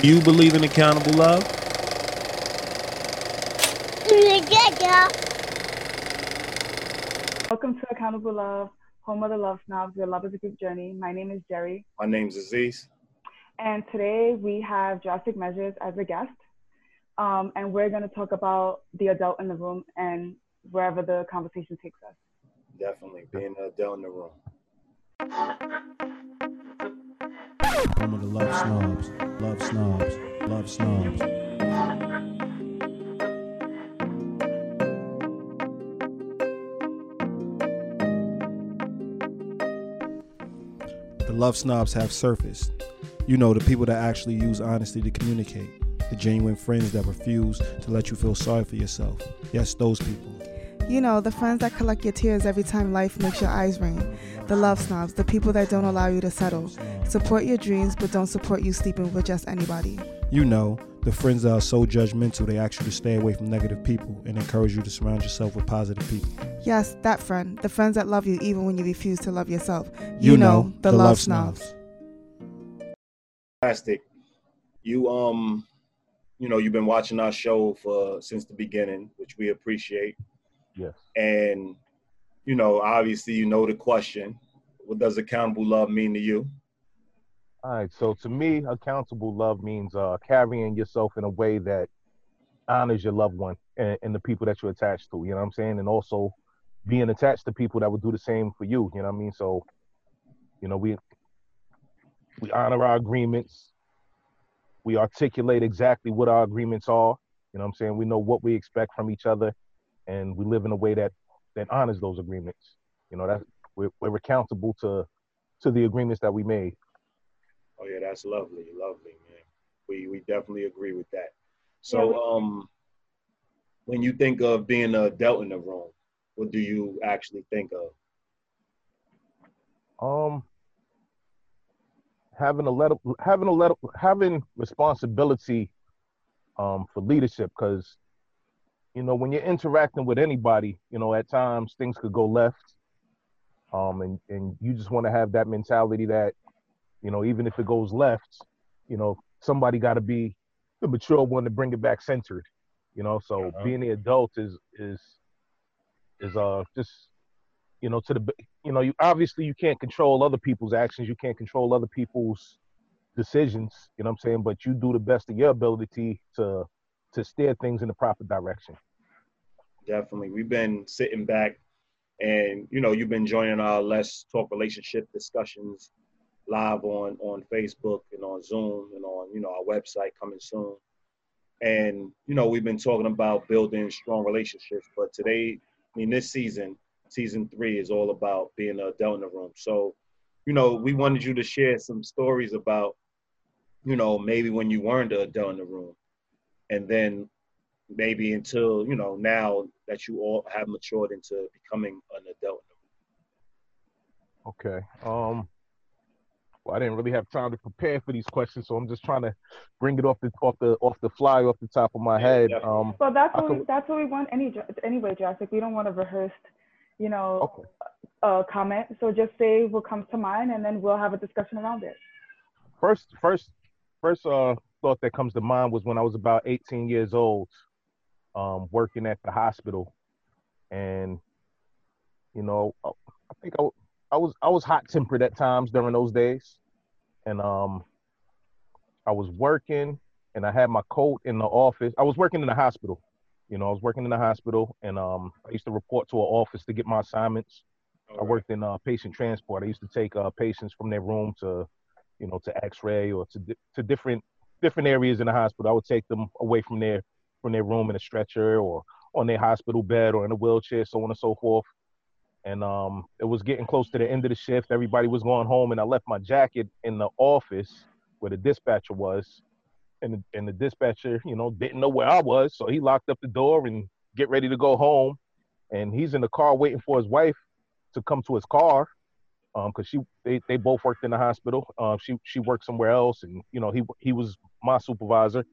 Do you believe in accountable love? Welcome to Accountable Love, home of the love snobs, where love is a group journey. My name is Jerry. My name's Aziz. And today we have Drastic Measures as a guest. Um, and we're going to talk about the adult in the room and wherever the conversation takes us. Definitely, being an adult in the room. Home of the love snobs, love snobs, love snobs. The love snobs have surfaced. You know, the people that actually use honesty to communicate. The genuine friends that refuse to let you feel sorry for yourself. Yes, those people. You know, the friends that collect your tears every time life makes your eyes rain. The love snobs, the people that don't allow you to settle. Support your dreams, but don't support you sleeping with just anybody. You know, the friends that are so judgmental they ask you to stay away from negative people and encourage you to surround yourself with positive people. Yes, that friend. The friends that love you even when you refuse to love yourself. You know, the love snobs. Fantastic. You um, you know, you've been watching our show for since the beginning, which we appreciate. Yes. And you know, obviously, you know the question: What does accountable love mean to you? All right. So to me, accountable love means uh, carrying yourself in a way that honors your loved one and, and the people that you're attached to. You know what I'm saying? And also being attached to people that would do the same for you. You know what I mean? So, you know, we we honor our agreements. We articulate exactly what our agreements are. You know what I'm saying? We know what we expect from each other, and we live in a way that that honors those agreements. You know, that we're, we're accountable to to the agreements that we made. Oh yeah, that's lovely, lovely, man. We we definitely agree with that. So um, when you think of being a adult in the room, what do you actually think of? Um, having a let having a let having responsibility um for leadership because you know when you're interacting with anybody you know at times things could go left um and and you just want to have that mentality that you know even if it goes left you know somebody got to be the mature one to bring it back centered you know so Uh-huh. being the adult is is is uh just you know to the you know you obviously you can't control other people's actions you can't control other people's decisions you know what i'm saying but you do the best of your ability to to steer things in the proper direction Definitely, we've been sitting back, and you know, you've been joining our Let's Talk Relationship discussions live on on Facebook and on Zoom and on you know our website coming soon. And you know, we've been talking about building strong relationships, but today, I mean, this season, season three, is all about being a adult in the room. So, you know, we wanted you to share some stories about, you know, maybe when you weren't a adult in the room, and then maybe until you know now that you all have matured into becoming an adult. okay um well i didn't really have time to prepare for these questions so i'm just trying to bring it off the off the off the fly off the top of my Yeah, head definitely. um Well, that's I what we, could- that's what we want any anyway, Drastic. We don't want to rehearse, you know, okay a comment. So just say what comes to mind, and then we'll have a discussion around it. first first first uh thought that comes to mind was when I was about 18 years old, um, working at the hospital, and you know, I I think I, I was I was hot tempered at times during those days, and um, I was working and I had my coat in the office. I was working in the hospital, you know, I was working in the hospital, and um, I used to report to an office to get my assignments. I worked in uh, patient transport. I used to take uh, patients from their room to, you know, to X-ray or to di- to different different areas in the hospital. I would take them away from their from their room in a stretcher or on their hospital bed or in a wheelchair, so on and so forth. And um, it was getting close to the end of the shift. Everybody was going home, and I left my jacket in the office where the dispatcher was. And the, and the dispatcher, you know, didn't know where I was, so he locked up the door and get ready to go home. And he's in the car waiting for his wife to come to his car um because she they, they both worked in the hospital um she she worked somewhere else and you know he he was my supervisor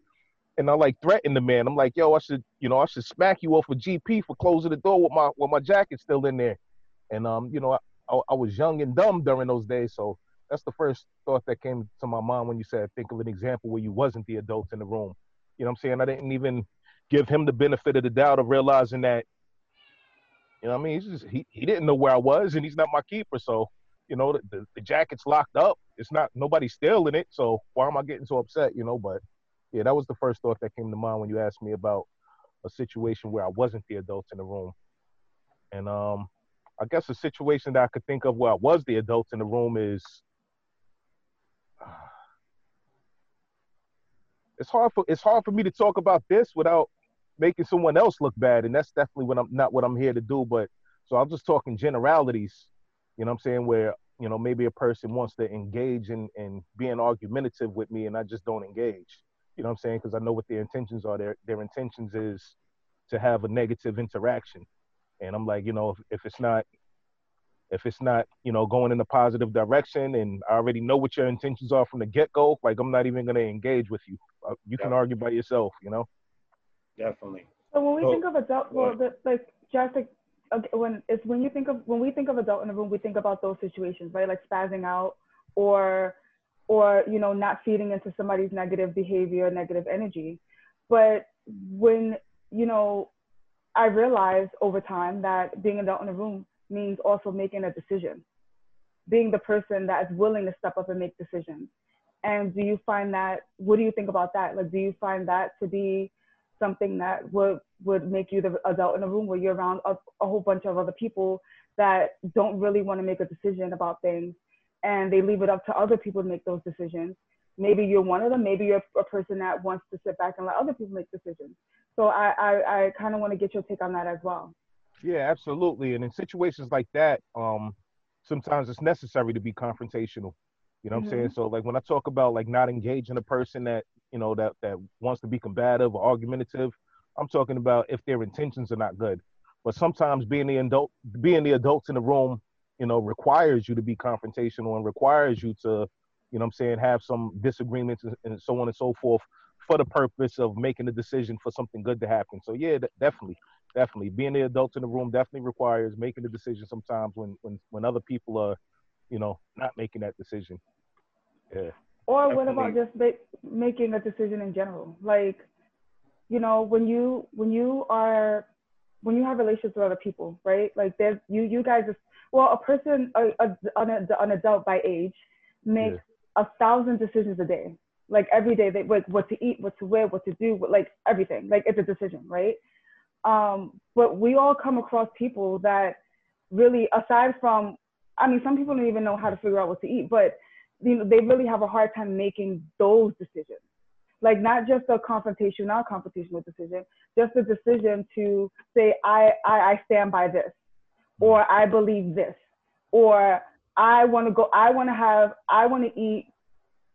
and i like threatened the man i'm like yo i should you know i should smack you off a gp for closing the door with my with my jacket still in there and um you know I, I, I was young and dumb during those days so that's the first thought that came to my mind when you said think of an example where you wasn't the adult in the room. You know what I'm saying? I didn't even give him the benefit of the doubt of realizing that, you know I mean? He's just, he, he didn't know where I was and he's not my keeper. So, you know, the, the, the jacket's locked up. It's not, nobody's stealing it. So why am I getting so upset, you know? But yeah, that was the first thought that came to mind when you asked me about a situation where I wasn't the adult in the room. And um, I guess a situation that I could think of where I was the adult in the room is it's hard for it's hard for me to talk about this without making someone else look bad, and that's definitely what I'm not what I'm here to do. But so I'm just talking generalities, you know what I'm saying, where you know maybe a person wants to engage in in being argumentative with me, and I just don't engage. You know what I'm saying? Because I know what their intentions are. Their their intentions is to have a negative interaction, and I'm like, you know, if, if it's not if it's not you know going in a positive direction and i already know what your intentions are from the get-go like i'm not even going to engage with you uh, you can argue by yourself you know definitely so when we so, think of adult well the, like just like okay, when it's when you think of when we think of adult in the room we think about those situations right like spazzing out or or you know not feeding into somebody's negative behavior negative energy but when you know i realized over time that being adult in the room means also making a decision, being the person that is willing to step up and make decisions. And do you find that, what do you think about that? Like, do you find that to be something that would, would make you the adult in a room where you're around a, a whole bunch of other people that don't really want to make a decision about things and they leave it up to other people to make those decisions? Maybe you're one of them. Maybe you're a person that wants to sit back and let other people make decisions. So I, I, I kind of want to get your take on that as well. Yeah, absolutely. And in situations like that, um, sometimes it's necessary to be confrontational. You know what mm-hmm. I'm saying? Mm-hmm. So like when I talk about like not engaging a person that, you know, that that wants to be combative or argumentative, I'm talking about if their intentions are not good. But sometimes being the adult being the adults in the room, you know, requires you to be confrontational and requires you to, you know I'm saying, have some disagreements and so on and so forth for the purpose of making a decision for something good to happen. So yeah, definitely definitely being the adults in the room definitely requires making the decision sometimes when when when other people are you know not making that decision yeah or definitely. what about just make, making a decision in general like you know when you when you are when you have relationships with other people right like there's you you guys just well a person a, a, an, an adult by age makes yeah. a thousand decisions a day like every day they like what to eat what to wear what to do what, like everything like it's a decision right um, but we all come across people that really, aside from, I mean, some people don't even know how to figure out what to eat, but you know, they really have a hard time making those decisions. Like not just a confrontation, not a confrontational decision, just a decision to say, I, I, I stand by this, or I believe this, or I want to go, I want to have, I want to eat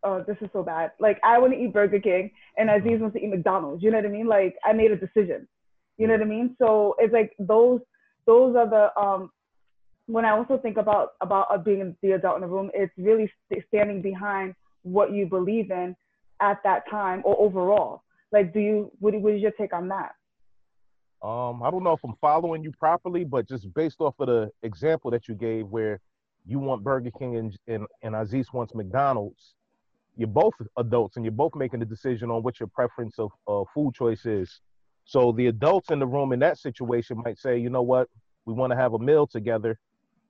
oh, this is so bad. Like I want to eat Burger King and Aziz wants to eat McDonald's. You know what I mean? Like I made a decision. You know what I mean? So it's like those those are the um when I also think about about uh, being the adult in the room, it's really st- standing behind what you believe in at that time or overall. Like, do you what, what is your take on that? Um, I don't know if I'm following you properly, but just based off of the example that you gave, where you want Burger King and and, and Aziz wants McDonald's, you're both adults and you're both making the decision on what your preference of uh, food choice is. So the adults in the room in that situation might say, you know what, we want to have a meal together.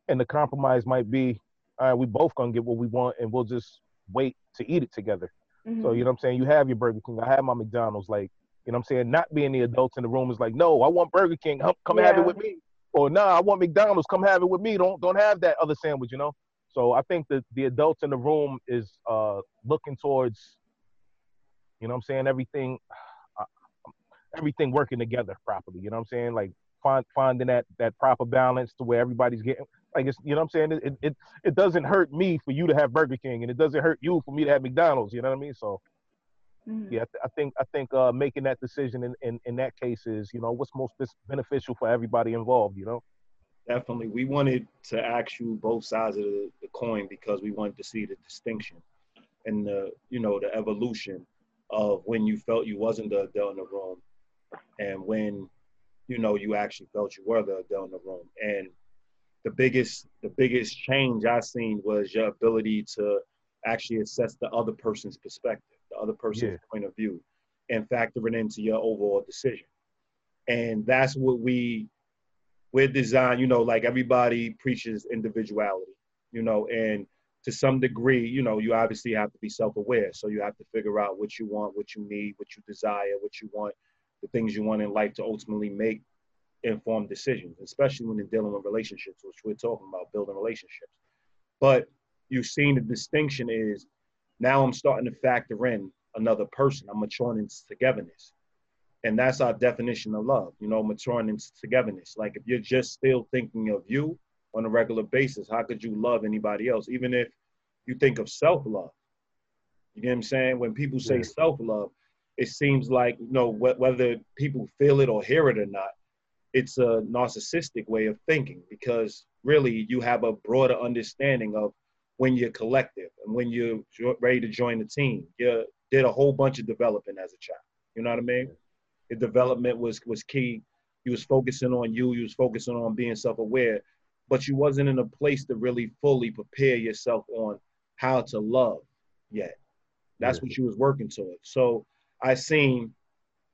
And the compromise might be, all right, we both gonna get what we want and we'll just wait to eat it together. Mm-hmm. So, you know what I'm saying? You have your Burger King, I have my McDonald's. Like, you know what I'm saying? Not being the adults in the room is like, no, I want Burger King, come yeah. have it with me. Or nah, I want McDonald's, come have it with me. Don't don't have that other sandwich, you know? So I think that the adults in the room is uh looking towards, you know what I'm saying, everything everything working together properly. You know what I'm saying? Like find, finding that that proper balance to where everybody's getting like it's you know what I'm saying? It, it it doesn't hurt me for you to have Burger King and it doesn't hurt you for me to have McDonald's. You know what I mean? So mm-hmm. yeah, I think I think uh, making that decision in, in in that case is you know what's most beneficial for everybody involved. You know. Definitely, we wanted to ask you both sides of the, the coin because we wanted to see the distinction and the you know the evolution of when you felt you wasn't the adult in the room and when you know you actually felt you were the adult in the room and the biggest the biggest change I seen was your ability to actually assess the other person's perspective, the other person's Yeah. point of view, and factor it into your overall decision. And that's what we we're designed, you know, like everybody preaches individuality, you know, and to some degree, you know, you obviously have to be self-aware. So you have to figure out what you want, what you need, what you desire, what you want, the things you want in life to ultimately make informed decisions, especially when you're dealing with relationships, which we're talking about building relationships. But you've seen the distinction is now I'm starting to factor in another person. I'm maturing into togetherness. And that's our definition of love, you know, maturing into togetherness. Like if you're just still thinking of you on a regular basis, how could you love anybody else? Even if you think of self-love. You get what I'm saying? When people say Yeah. self-love, it seems like, you know, wh- whether people feel it or hear it or not, it's a narcissistic way of thinking because really you have a broader understanding of when you're collective and when you're jo- ready to join the team. You did a whole bunch of developing as a child. You know what I mean? The development was was key. You was focusing on you. You was focusing on being self-aware, but you wasn't in a place to really fully prepare yourself on how to love yet. That's what you was working towards. So I seen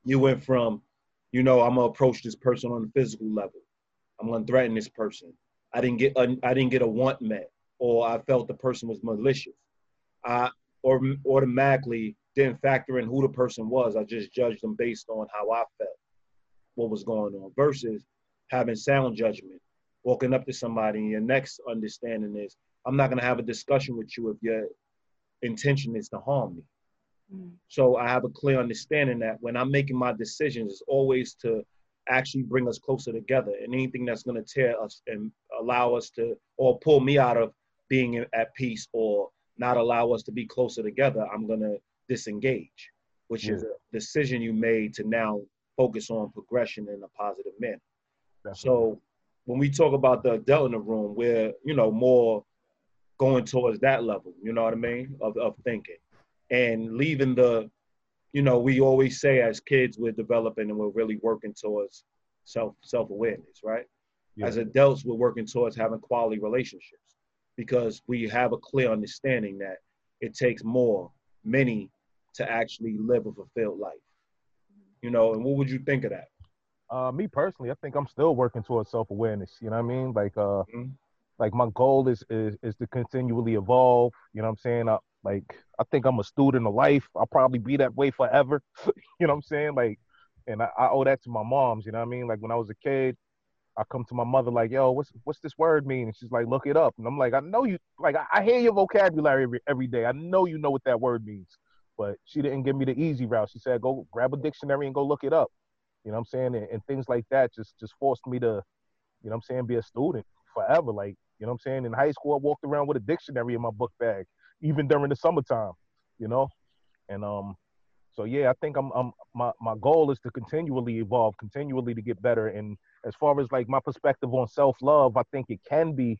you went from, you know, I'm gonna approach this person on a physical level. I'm gonna threaten this person. I didn't get a, I didn't get a want met, or I felt the person was malicious. I or automatically didn't factor in who the person was. I just judged them based on how I felt, what was going on, versus having sound judgment, walking up to somebody, and your next understanding is, I'm not gonna have a discussion with you if your intention is to harm me. Mm. So I have a clear understanding that when I'm making my decisions, it's always to actually bring us closer together. And anything that's going to tear us and allow us to, or pull me out of being at peace, or not allow us to be closer together, I'm going to disengage, which is a decision you made to now focus on progression in a positive manner. Definitely. So when we talk about the adult in the room, we're you know more going towards that level. You know what I mean of of thinking, and leaving the, you know, we always say as kids we're developing and we're really working towards self self awareness, right? Yeah. As adults, we're working towards having quality relationships because we have a clear understanding that it takes more, many, to actually live a fulfilled life. You know, and what would you think of that? Uh, me personally, I think I'm still working towards self awareness. You know what I mean? Like, uh, Mhm. like my goal is, is is to continually evolve. You know what I'm saying? I, like, I think I'm a student of life. I'll probably be that way forever. you know what I'm saying? Like, and I, I owe that to my moms. You know what I mean? Like when I was a kid, I come to my mother like, "Yo, what's what's this word mean?" And she's like, "Look it up." And I'm like, "I know you. Like, I, I hear your vocabulary every, every day. I know you know what that word means." But she didn't give me the easy route. She said, "Go grab a dictionary and go look it up." You know what I'm saying? And, and things like that just just forced me to, you know what I'm saying, be a student forever. Like, you know what I'm saying? In high school, I walked around with a dictionary in my book bag, even during the summertime, you know? And um, so yeah, I think I'm I'm my, my goal is to continually evolve, continually to get better. And as far as like my perspective on self-love, I think it can be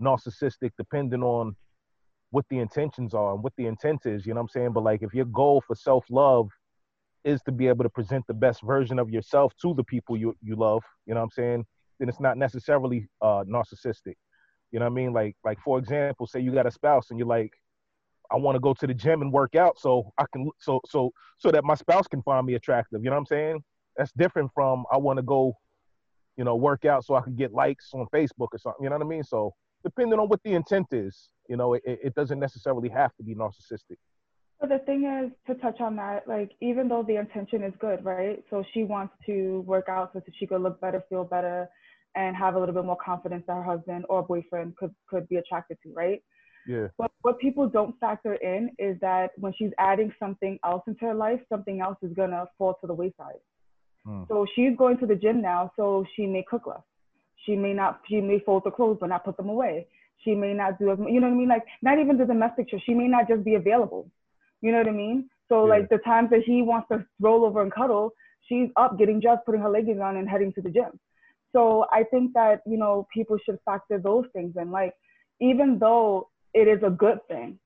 narcissistic depending on what the intentions are and what the intent is, you know what I'm saying? But like if your goal for self-love is to be able to present the best version of yourself to the people you you love, you know what I'm saying? Then it's not necessarily uh narcissistic. You know what I mean? Like like for example, say you got a spouse and you're like, I want to go to the gym and work out so I can so so so that my spouse can find me attractive. You know what I'm saying? That's different from I want to go, you know, work out so I can get likes on Facebook or something. You know what I mean? So depending on what the intent is, you know, it, it doesn't necessarily have to be narcissistic. But the thing is, to touch on that, like even though the intention is good, right? So she wants to work out so that she could look better, feel better, and have a little bit more confidence that her husband or boyfriend could could be attracted to, right? Yeah. But what people don't factor in is that when she's adding something else into her life, something else is gonna fall to the wayside. Hmm. So she's going to the gym now, so she may cook less. She may not. She may fold the clothes but not put them away. She may not do as you know what I mean. Like not even the domestic chores. She may not just be available. You know what I mean? So Yeah. like the times that he wants to roll over and cuddle, she's up, getting dressed, putting her leggings on, and heading to the gym. So I think that you know people should factor those things in. Like even though it is a good thing,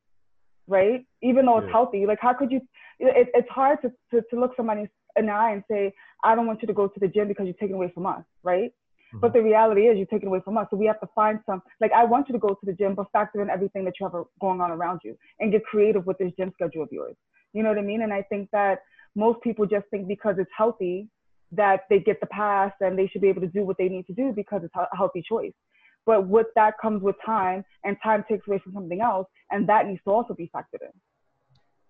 right? Even though it's Yeah. healthy, like how could you? It, it's hard to, to to look somebody in the eye and say, I don't want you to go to the gym because you're taking away from us, right? But mm-hmm. the reality is, you're taking away from us. So we have to find some. Like I want you to go to the gym, but factor in everything that you have going on around you, and get creative with this gym schedule of yours. You know what I mean? And I think that most people just think because it's healthy that they get the pass and they should be able to do what they need to do because it's a healthy choice. But with that comes with time, and time takes away from something else, and that needs to also be factored in.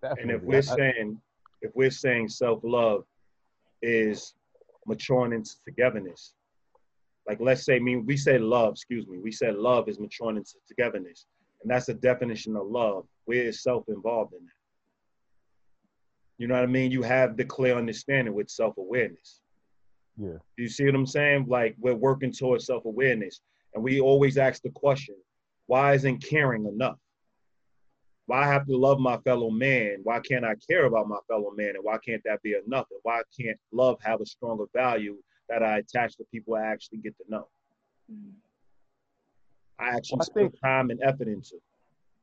Definitely. And if we're saying, if we're saying self love is maturing into togetherness, like let's say, I mean, we say love, excuse me, we said love is maturing into togetherness, and that's the definition of love. Where is self involved in that? You know what I mean? You have the clear understanding with self awareness. Yeah. You see what I'm saying? Like we're working towards self awareness. And we always ask the question, why isn't caring enough? Why have to love my fellow man? Why can't I care about my fellow man? And why can't that be enough? And why can't love have a stronger value that I attach to people I actually get to know? I actually well, I think, put time and effort into.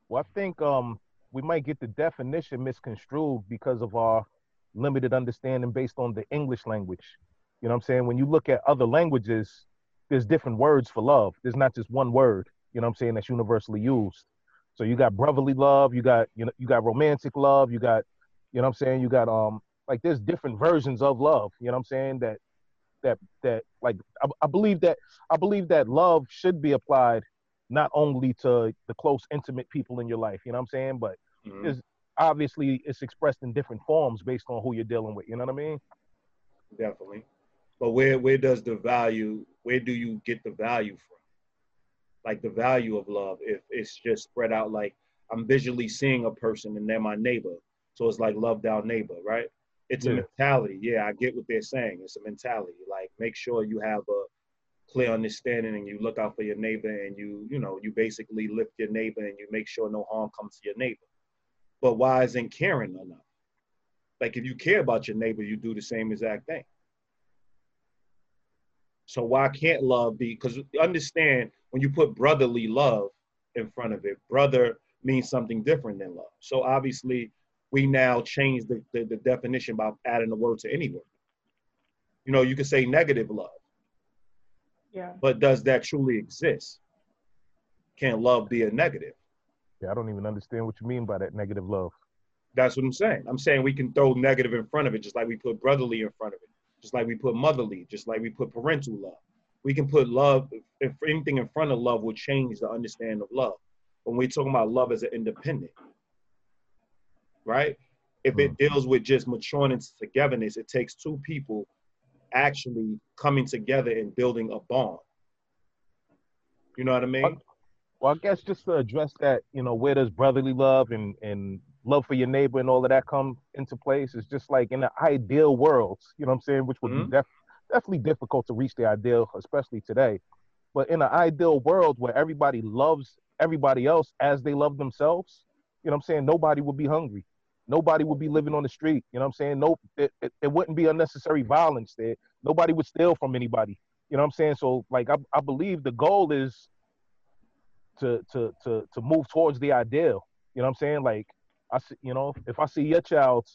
Well, I think um, we might get the definition misconstrued because of our limited understanding based on the English language. You know what I'm saying? When you look at other languages, there's different words for love. There's not just one word, you know what I'm saying, that's universally used. So you got brotherly love, you got you know you got romantic love, you got you know what I'm saying, you got um like there's different versions of love, you know what I'm saying that that that like I, I believe that I believe that love should be applied not only to the close intimate people in your life, you know what I'm saying, but mm-hmm. is obviously it's expressed in different forms based on who you're dealing with, you know what I mean? Definitely. But where where does the value where do you get the value from? Like the value of love, if it's just spread out like I'm visually seeing a person and they're my neighbor. So it's like love down neighbor, right? It's yeah. a mentality. Yeah, I get what they're saying. It's a mentality. Like make sure you have a clear understanding and you look out for your neighbor and you, you know, you basically lift your neighbor and you make sure no harm comes to your neighbor. But why isn't caring enough? Like if you care about your neighbor, you do the same exact thing. So why can't love be? Because understand when you put brotherly love in front of it, brother means something different than love. So obviously, we now change the, the, the definition by adding the word to any word. You know, you could say negative love. Yeah. But does that truly exist? Can love be a negative? Yeah, I don't even understand what you mean by that negative love. That's what I'm saying. I'm saying we can throw negative in front of it, just like we put brotherly in front of it just like we put motherly, just like we put parental love. We can put love, if anything in front of love will change the understanding of love. When we're talking about love as an independent, right? If it mm-hmm. deals with just maturing into togetherness, it takes two people actually coming together and building a bond. You know what I mean? Well, I guess just to address that, you know, where does brotherly love and, and love for your neighbor and all of that come into place. It's just like in the ideal world, you know what I'm saying, which would mm-hmm. be def- definitely difficult to reach the ideal, especially today. But in an ideal world where everybody loves everybody else as they love themselves, you know what I'm saying, nobody would be hungry. Nobody would be living on the street. You know what I'm saying? No, it, it, it wouldn't be unnecessary violence there. Nobody would steal from anybody. You know what I'm saying? So like I, I believe the goal is to to to to move towards the ideal. You know what I'm saying? Like I see, you know, if I see your child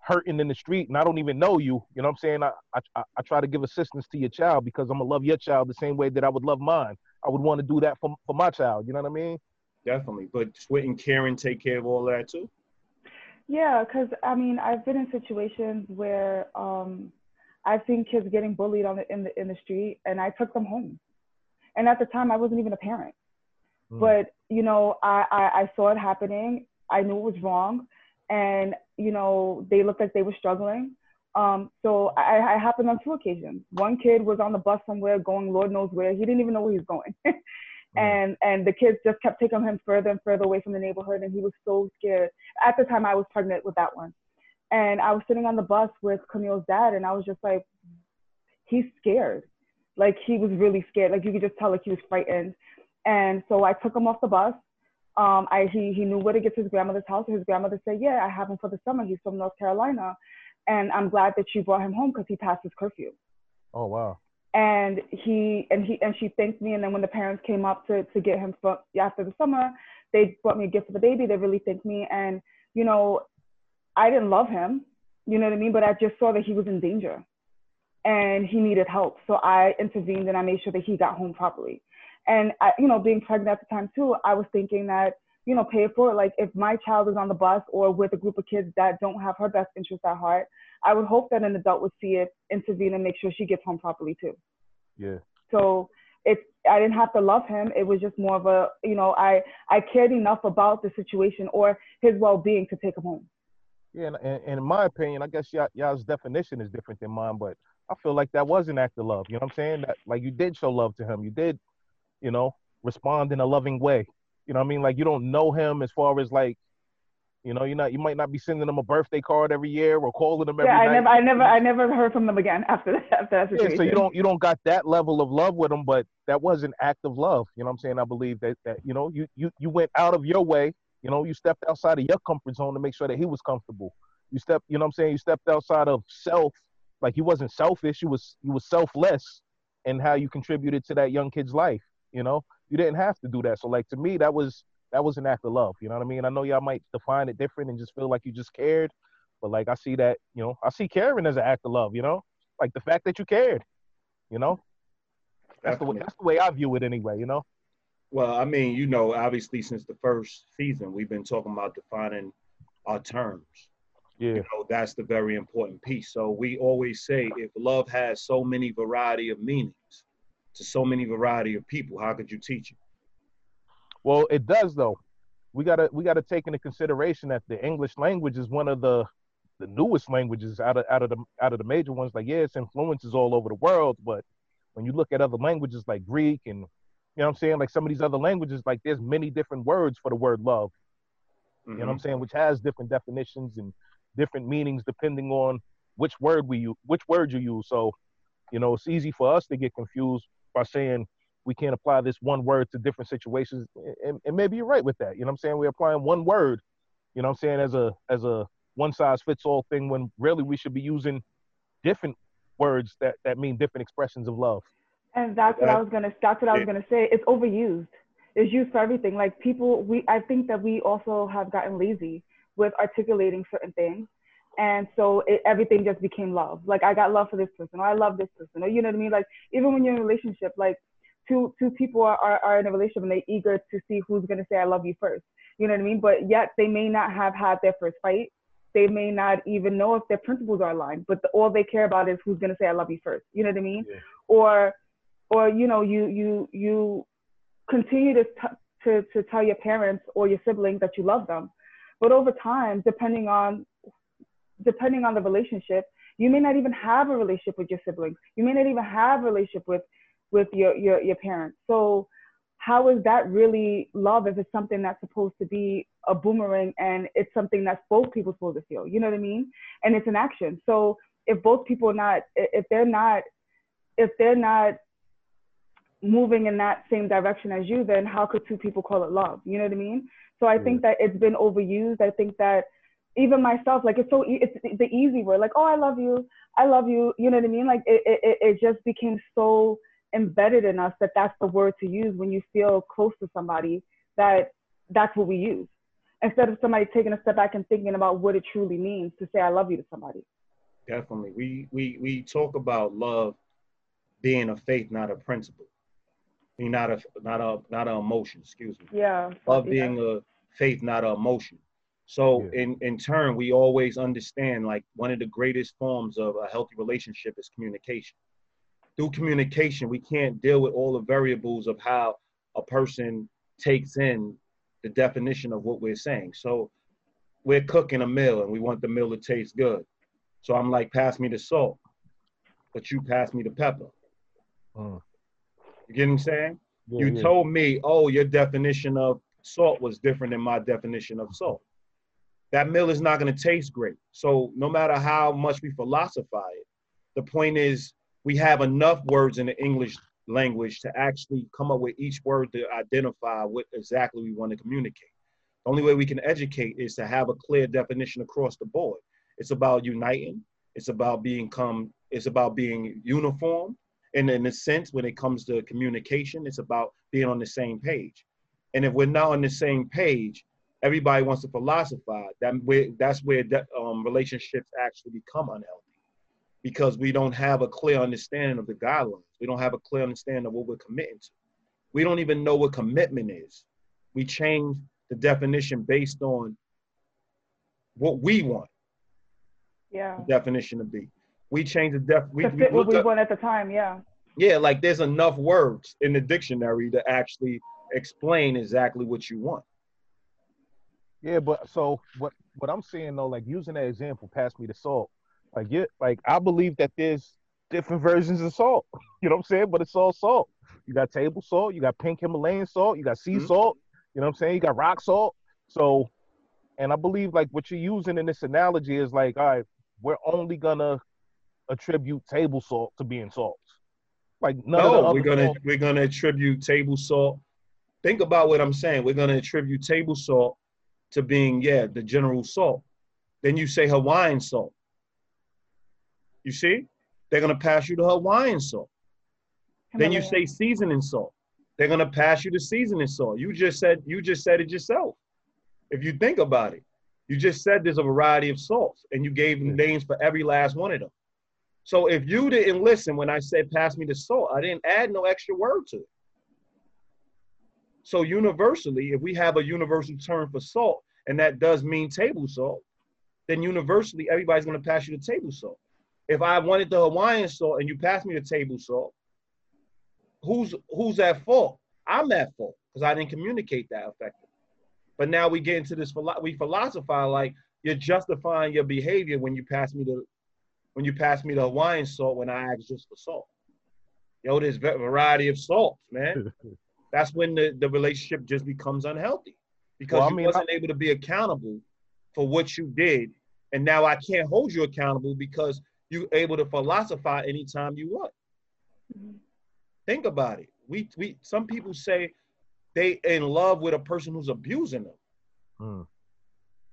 hurting in the street and I don't even know you, you know what I'm saying? I, I, I try to give assistance to your child because I'm gonna love your child the same way that I would love mine. I would want to do that for, for my child. You know what I mean? Definitely. But Swit and Karen take care of all that too? Yeah, because I mean, I've been in situations where um, I've seen kids getting bullied on the, in the in the street, and I took them home. And at the time, I wasn't even a parent, mm. but you know, I, I I saw it happening, I knew it was wrong, and you know they looked like they were struggling. Um, so I, I happened on two occasions. One kid was on the bus somewhere going Lord knows where. He didn't even know where he was going. Mm. and and the kids just kept taking him further and further away from the neighborhood and he was so scared. At the time I was pregnant with that one. And I was sitting on the bus with Camille's dad and I was just like, he's scared. Like he was really scared. Like you could just tell like he was frightened. And so I took him off the bus um, I, he, he knew where to get to his grandmother's house. His grandmother said, yeah, I have him for the summer. He's from North Carolina. And I'm glad that you brought him home because he passed his curfew. Oh, wow. And he, and he, and she thanked me. And then when the parents came up to, to get him for, after the summer, they brought me a gift for the baby. They really thanked me. And, you know, I didn't love him, you know what I mean? But I just saw that he was in danger. and he needed help. So I intervened and I made sure that he got home properly. And I, you know, being pregnant at the time too, I was thinking that, you know, pay for it. Like if my child is on the bus or with a group of kids that don't have her best interest at heart, I would hope that an adult would see it, intervene, and make sure she gets home properly too. Yeah. So it's I didn't have to love him. It was just more of a, you know, I I cared enough about the situation or his well being to take him home. Yeah, and, and, in my opinion, I guess y'all, y'all's definition is different than mine, but I feel like that was an act of love. You know what I'm saying? That like you did show love to him. You did, you know, respond in a loving way. You know what I mean? Like you don't know him as far as like, you know, you're not you might not be sending him a birthday card every year or calling him every yeah, I night. never I never I never heard from them again after that after that situation. Yeah, so you don't you don't got that level of love with him, but that was an act of love. You know what I'm saying? I believe that that, you know, you you you went out of your way, you know, you stepped outside of your comfort zone to make sure that he was comfortable. You step you know what I'm saying? You stepped outside of self like you wasn't selfish you was you was selfless in how you contributed to that young kid's life you know? You didn't have to do that. So like to me that was that was an act of love you know what i mean? I know y'all might define it different and just feel like you just cared but like i see that you know i see caring as an act of love you know? Like the fact that you cared you know? That's the way that's the way i view it anyway you know? Well i mean you know obviously since the first season we've been talking about defining our terms. Yeah. You know, that's the very important piece. So we always say if love has so many variety of meanings to so many variety of people, how could you teach it? Well, it does though. We gotta we gotta take into consideration that the English language is one of the the newest languages out of out of the out of the major ones. Like, yeah, it's influences all over the world, but when you look at other languages like Greek and you know what I'm saying, like some of these other languages, like there's many different words for the word love. Mm-hmm. You know what I'm mm-hmm. saying, which has different definitions and different meanings depending on which word we use, which word you use. So, you know, it's easy for us to get confused by saying we can't apply this one word to different situations. And, and maybe you're right with that. You know what I'm saying? We're applying one word, you know what I'm saying, as a as a one size fits all thing when really we should be using different words that, that mean different expressions of love. And that's what I was gonna that's what I was gonna say. It's overused. It's used for everything. Like people we I think that we also have gotten lazy with articulating certain things. And so it, everything just became love. Like I got love for this person, or I love this person, or you know what I mean? Like even when you're in a relationship, like two two people are, are, are in a relationship and they're eager to see who's gonna say I love you first. You know what I mean? But yet they may not have had their first fight. They may not even know if their principles are aligned, but the, all they care about is who's gonna say I love you first. You know what I mean? Yeah. Or or you know you you you continue to t- to to tell your parents or your siblings that you love them but over time, depending on depending on the relationship, you may not even have a relationship with your siblings. You may not even have a relationship with with your your, your parents. So how is that really love if it's something that's supposed to be a boomerang and it's something that's both people supposed to feel? You know what I mean? And it's an action. So if both people are not if they're not if they're not moving in that same direction as you, then how could two people call it love? You know what I mean? So I think that it's been overused. I think that even myself, like it's so e- it's the easy word, like oh I love you, I love you. You know what I mean? Like it it, it just became so embedded in us that that's the word to use when you feel close to somebody. That that's what we use instead of somebody taking a step back and thinking about what it truly means to say I love you to somebody. Definitely, we we we talk about love being a faith, not a principle not a not a not an emotion. Excuse me. Yeah. Love being a faith, not an emotion. So yeah. in in turn, we always understand like one of the greatest forms of a healthy relationship is communication. Through communication, we can't deal with all the variables of how a person takes in the definition of what we're saying. So we're cooking a meal and we want the meal to taste good. So I'm like, pass me the salt, but you pass me the pepper. Mm. You get what I'm saying? Yeah, you yeah. told me, oh, your definition of salt was different than my definition of salt. That meal is not going to taste great. So no matter how much we philosophize it, the point is we have enough words in the English language to actually come up with each word to identify what exactly we want to communicate. The only way we can educate is to have a clear definition across the board. It's about uniting. It's about being come. It's about being uniform and in a sense, when it comes to communication, it's about being on the same page. And if we're not on the same page, everybody wants to philosophize. That way, that's where um, relationships actually become unhealthy. because we don't have a clear understanding of the guidelines. We don't have a clear understanding of what we're committing to. We don't even know what commitment is. We change the definition based on what we want Yeah. the definition to be. We change the def. We, to we fit what we up- want at the time. Yeah. yeah, like there's enough words in the dictionary to actually explain exactly what you want. Yeah, but so what what I'm saying though, like using that example, pass me the salt. Like yeah, like I believe that there's different versions of salt. You know what I'm saying? But it's all salt. You got table salt, you got pink Himalayan salt, you got sea Mhm. salt, you know what I'm saying? You got rock salt. So and I believe like what you're using in this analogy is like, all right, we're only gonna attribute table salt to being salt. Like none of the No, we're gonna salt- we're gonna attribute table salt. Think about what I'm saying. We're gonna attribute table salt to being yeah the general salt. Then you say Hawaiian salt. You see, they're gonna pass you the Hawaiian salt. Then you say seasoning salt. They're gonna pass you the seasoning salt. You just said you just said it yourself. If you think about it, you just said there's a variety of salts, and you gave them names for every last one of them. So if you didn't listen when I said pass me the salt, I didn't add no extra word to it. So universally, if we have a universal term for salt, and that does mean table salt, then universally everybody's gonna pass you the table salt. If I wanted the Hawaiian salt and you pass me the table salt, who's who's at fault? I'm at fault because I didn't communicate that effectively. But now we get into this we philosophize like you're justifying your behavior when you pass me the when you pass me the Hawaiian salt when I ask just for salt. Yo, there's va- variety of salts, man. That's when the, the relationship just becomes unhealthy because Well, I you mean, wasn't able to be accountable for what you did. And now I can't hold you accountable because you're able to philosophize anytime you want. Mhm. Think about it. We we some people say they in love with a person who's abusing them. Mm.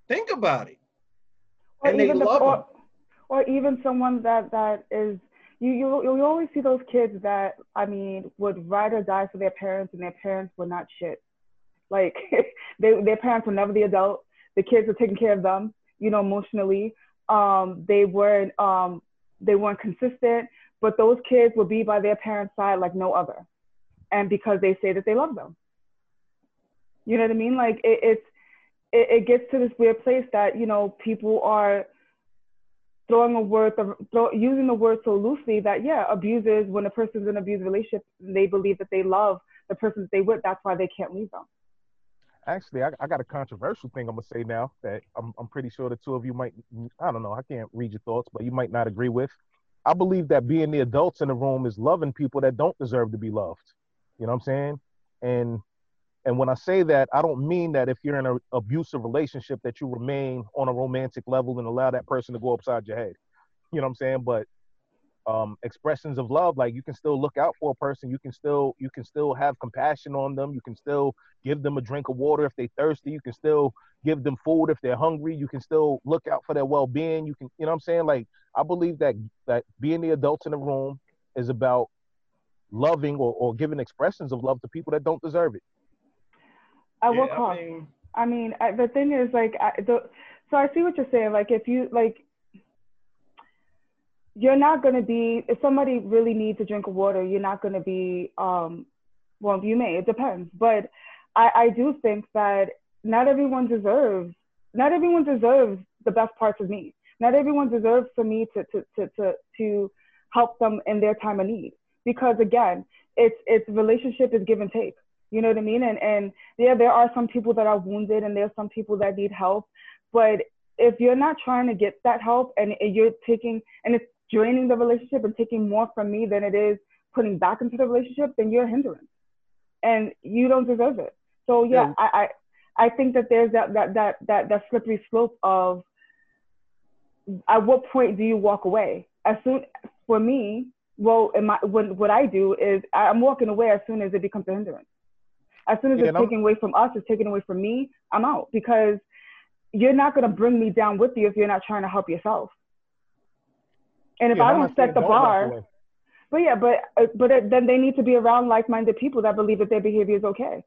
Think about it. or and they even the, love or, them. or even someone that that is you you you always see those kids that I mean would ride or die for their parents and their parents were not shit. Like they their parents were never the adult. The kids were taking care of them, you know, emotionally. Um, they weren't um, they weren't consistent, but those kids will be by their parents' side like no other, and because they say that they love them. You know what I mean? Like it, it's it, it gets to this weird place that you know people are throwing a word throw, using the word so loosely that yeah abusers when a person's in an abusive relationship they believe that they love the person that they with that's why they can't leave them Actually, I, I got a controversial thing I'm gonna say now that I'm I'm pretty sure the two of you might I don't know I can't read your thoughts, but you might not agree with. I believe that being the adults in the room is loving people that don't deserve to be loved. You know what I'm saying? And and when I say that, I don't mean that if you're in an abusive relationship that you remain on a romantic level and allow that person to go upside your head. You know what I'm saying? But um, expressions of love, like you can still look out for a person, you can still you can still have compassion on them, you can still give them a drink of water if they're thirsty, you can still give them food if they're hungry, you can still look out for their well-being. You can, you know what I'm saying? Like I believe that that being the adults in the room is about loving or, or giving expressions of love to people that don't deserve it. at what Yeah, cost I mean, I mean, I, the thing is, like, I, the, so I see what you're saying. Like, if you like, you're not gonna be. If somebody really needs a drink of water, you're not gonna be. Um, well, you may. It depends. But I, I do think that not everyone deserves. Not everyone deserves the best parts of me. Not everyone deserves for me to to to to, to help them in their time of need. Because again, it's it's relationship is give and take. You know what I mean? And and yeah, there are some people that are wounded and there's some people that need help. But if you're not trying to get that help and you're taking and it's draining the relationship and taking more from me than it is putting back into the relationship, then you're a hindrance. And you don't deserve it. So yeah, Yeah. I, I I think that there's that that that that that slippery slope of at what point do you walk away? As soon for me, well, in my, when, what I do is I'm walking away as soon as it becomes a hindrance. As soon as Yeah, it's taken away from us, it's taken away from me, I'm out because you're not going to bring me down with you if you're not trying to help yourself. And if Yeah, I don't set the bar, but yeah, but uh, but it, then they need to be around like-minded people that believe that their behavior is okay.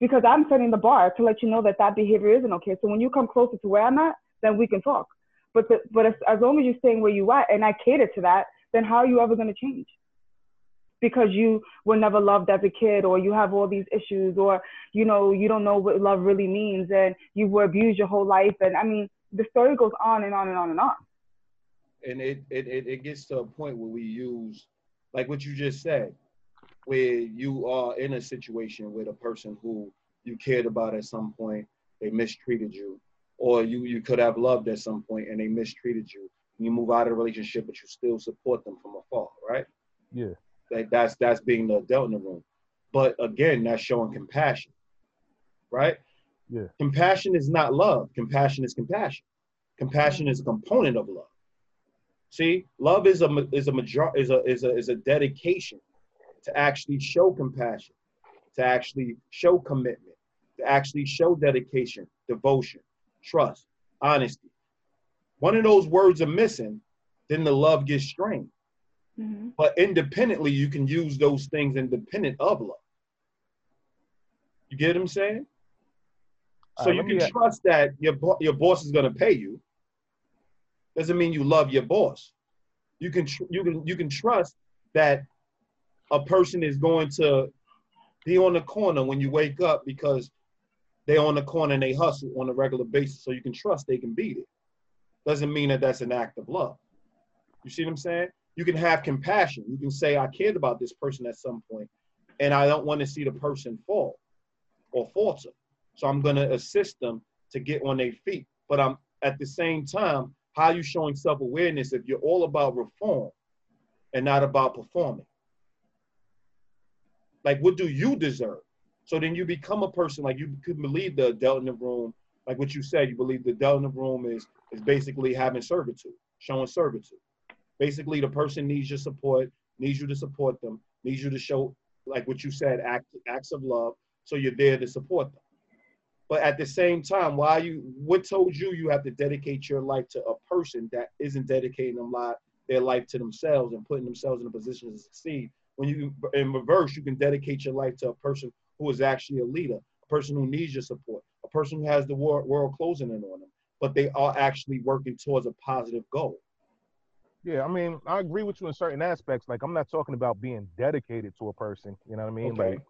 Because I'm setting the bar to let you know that that behavior isn't okay. So when you come closer to where I'm at, then we can talk. But the, but as, as long as you're staying where you at and I cater to that, then how are you ever going to change? Because you were never loved as a kid, or you have all these issues, or you know you don't know what love really means, and you were abused your whole life, and I mean the story goes on and on and on and on. And it it it, it gets to a point where we use like what you just said, where you are in a situation with a person who you cared about at some point, they mistreated you, or you you could have loved at some point and they mistreated you you move out of the relationship, but you still support them from afar, right? Yeah. Like that's that's being the adult in the room. But again, that's showing compassion, right? Yeah. Compassion is not love. Compassion is compassion. Compassion is a component of love. See, love is a is a major is a is a is a dedication to actually show compassion, to actually show commitment, to actually show dedication, devotion, trust, honesty, one of those words are missing, then the love gets strained. Mm-hmm. But independently, you can use those things independent of love. You get what I'm saying? So uh, you can trust that your your boss is going to pay you. Doesn't mean you love your boss. You can you can you can trust that a person is going to be on the corner when you wake up because they're on the corner and they hustle on a regular basis. So you can trust they can beat it doesn't mean that that's an act of love. You see what I'm saying? You can have compassion. You can say, I cared about this person at some point, and I don't want to see the person fall or falter. So I'm going to assist them to get on their feet. But I'm at the same time, how are you showing self awareness if you're all about reform and not about performing? Like, what do you deserve? So then you become a person like you could believe the adult in the room like what you said, you believe the adult in the room is is basically having servitude, showing servitude. Basically, the person needs your support, needs you to support them, needs you to show, like what you said, act, acts of love. So you're there to support them. But at the same time, why you? What told you you have to dedicate your life to a person that isn't dedicating them life, their life to themselves and putting themselves in a position to succeed? When you, in reverse, you can dedicate your life to a person who is actually a leader, a person who needs your support, a person who has the world, world closing in on them, but they are actually working towards a positive goal. Yeah, I mean, I agree with you in certain aspects. Like, I'm not talking about being dedicated to a person. You know what I mean? Okay. Like,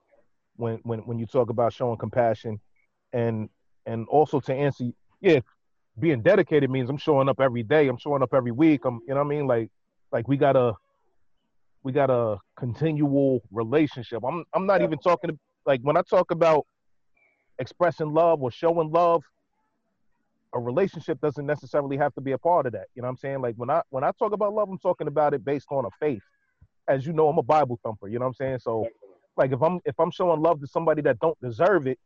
when when when you talk about showing compassion, and and also to answer, yeah, being dedicated means I'm showing up every day. I'm showing up every week. I'm, you know what I mean? Like, like we got a we got a continual relationship. I'm I'm not even talking to, like when I talk about expressing love or showing love, a relationship doesn't necessarily have to be a part of that. You know what I'm saying? Like when I when I talk about love, I'm talking about it based on a faith. As you know, I'm a Bible thumper, you know what I'm saying? So like if I'm if I'm showing love to somebody that don't deserve it,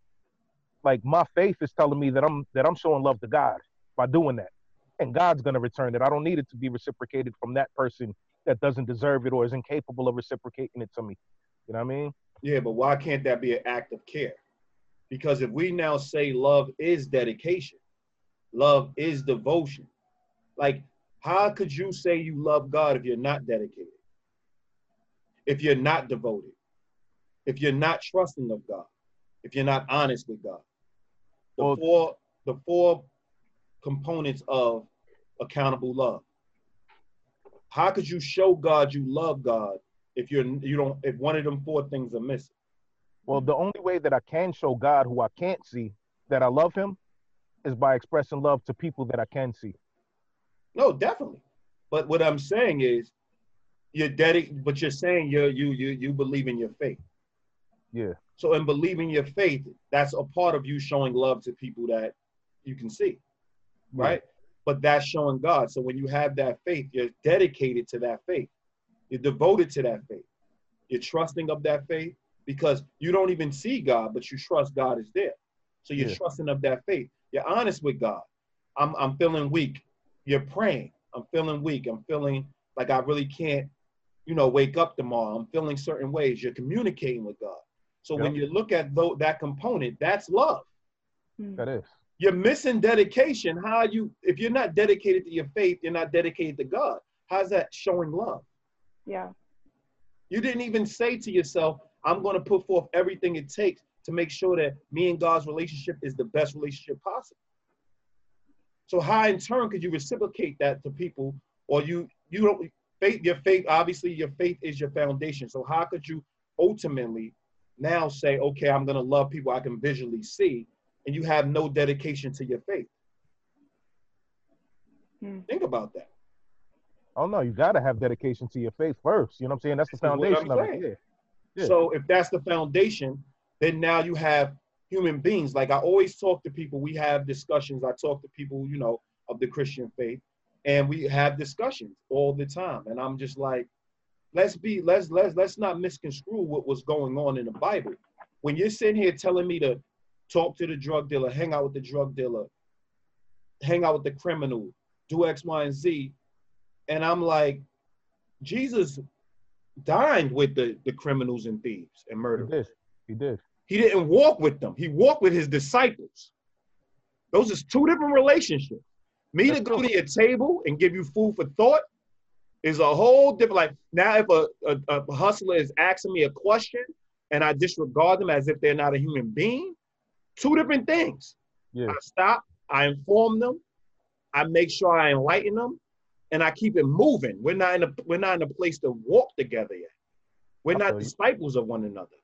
like my faith is telling me that I'm that I'm showing love to God by doing that. And God's gonna return it. I don't need it to be reciprocated from that person that doesn't deserve it or is incapable of reciprocating it to me. You know what I mean? Yeah, but why can't that be an act of care? Because if we now say love is dedication, love is devotion, like how could you say you love God if you're not dedicated? If you're not devoted? If you're not trusting of God? If you're not honest with God? The well, four the four components of accountable love. How could you show God you love God if you're you don't if one of them four things are missing? Well, the only way that I can show God who I can't see that I love him is by expressing love to people that I can see. No, definitely. But what I'm saying is you're dedicated, but you're saying you you you you believe in your faith. Yeah. So in believing your faith, that's a part of you showing love to people that you can see. Right? Yeah. But that's showing God. So when you have that faith, you're dedicated to that faith. You're devoted to that faith. You're trusting of that faith because you don't even see God, but you trust God is there. So you're yeah. trusting of that faith. You're honest with God. I'm, I'm feeling weak. You're praying. I'm feeling weak. I'm feeling like I really can't, you know, wake up tomorrow. I'm feeling certain ways. You're communicating with God. So yep. when you look at th- that component, that's love. Hmm. That is. You're missing dedication. How you, if you're not dedicated to your faith, you're not dedicated to God. How's that showing love? Yeah. You didn't even say to yourself, I'm going to put forth everything it takes to make sure that me and God's relationship is the best relationship possible. So how in turn could you reciprocate that to people, or you you don't faith your faith obviously your faith is your foundation. So how could you ultimately now say, okay, I'm gonna love people I can visually see, and you have no dedication to your faith? Hmm. Think about that. Oh no, you gotta have dedication to your faith first. You know what I'm saying? That's the This is what I'm foundation of it. Yeah. Yeah. So if that's the foundation, then now you have human beings. Like I always talk to people, we have discussions. I talk to people, you know, of the Christian faith, and we have discussions all the time. And I'm just like, let's be, let's let's let's not misconstrue what was going on in the Bible. When you're sitting here telling me to talk to the drug dealer, hang out with the drug dealer, hang out with the criminal, do X, Y, and Z, and I'm like, Jesus dined with the, the criminals and thieves and He murderers. did. He did. He didn't walk with them. He walked with his disciples. Those is two different relationships. Me to go true. to your table and give you food for thought is a whole different. Like now, if a, a, a hustler is asking me a question and I disregard them as if they're not a human being, two different things. Yeah. I stop, I inform them, I make sure I enlighten them, and I keep it moving. We're not in a we're not in a place to walk together yet. We're not disciples of one another.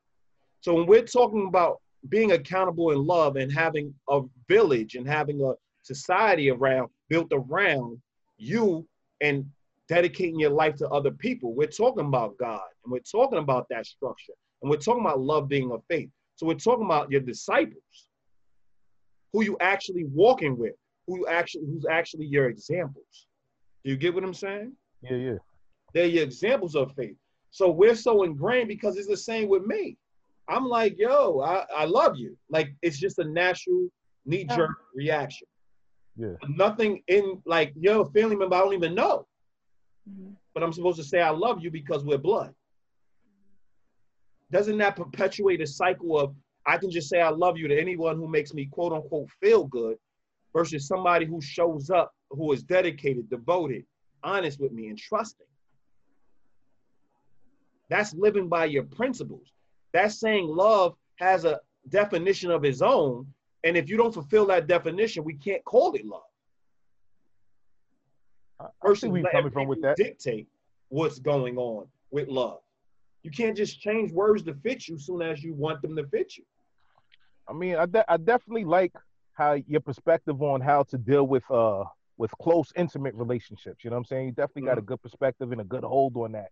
So when we're talking about being accountable in love and having a village and having a society around built around you and dedicating your life to other people, we're talking about God and we're talking about that structure and we're talking about love being a faith. So we're talking about your disciples, who you actually walking with, who you actually who's actually your examples. Do you get what I'm saying? Yeah, yeah. They're your examples of faith. So we're so ingrained because it's the same with me. I'm like, yo, I, I love you. Like it's just a natural knee jerk reaction. Yeah. Nothing in like you're a family member I don't even know, Mhm. but I'm supposed to say I love you because we're blood. Doesn't that perpetuate a cycle of I can just say I love you to anyone who makes me quote unquote feel good versus somebody who shows up, who is dedicated, devoted, honest with me, and trusting? That's living by your principles. That's saying love has a definition of its own. And if you don't fulfill that definition, we can't call it love. I, I see Versus where you're coming from with that. dictate what's going on with love. You can't just change words to fit you as soon as you want them to fit you. I mean, I, de- I definitely like how your perspective on how to deal with uh with close, intimate relationships. You know what I'm saying? You definitely got a good perspective and a good hold on that.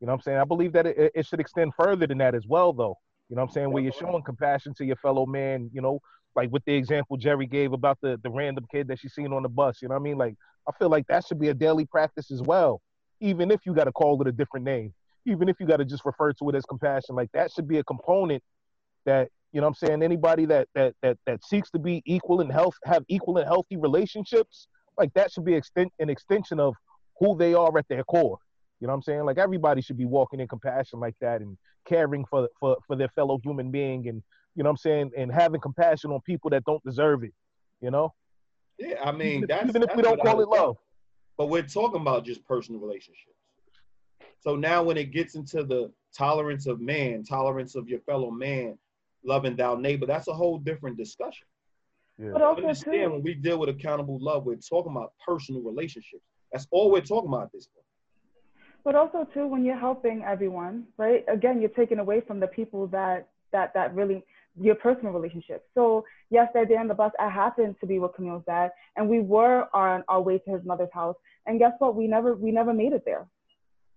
You know what I'm saying? I believe that it, it should extend further than that as well, though. You know what I'm saying? Where you're showing compassion to your fellow man, you know, like with the example Jerry gave about the, the random kid that she's seen on the bus. You know what I mean? Like, I feel like that should be a daily practice as well, even if you got to call it a different name, even if you got to just refer to it as compassion. Like, that should be a component that, you know what I'm saying? Anybody that, that, that, that seeks to be equal and health, have equal and healthy relationships, like, that should be extent, an extension of who they are at their core. You know what I'm saying? Like everybody should be walking in compassion like that and caring for for for their fellow human being and you know what I'm saying and having compassion on people that don't deserve it. You know? Yeah, I mean, even if, that's even if that's we don't call it love. but we're talking about just personal relationships. So now when it gets into the tolerance of man, tolerance of your fellow man, loving thou neighbor, that's a whole different discussion. Yeah. But also Understand too, when we deal with accountable love, we're talking about personal relationships. That's all we're talking about at this point. but also too, when you're helping everyone, right? Again, you're taking away from the people that that that really your personal relationship. So yes, that day on the bus, I happened to be with Camille's dad, and we were on our way to his mother's house. And guess what? We never we never made it there.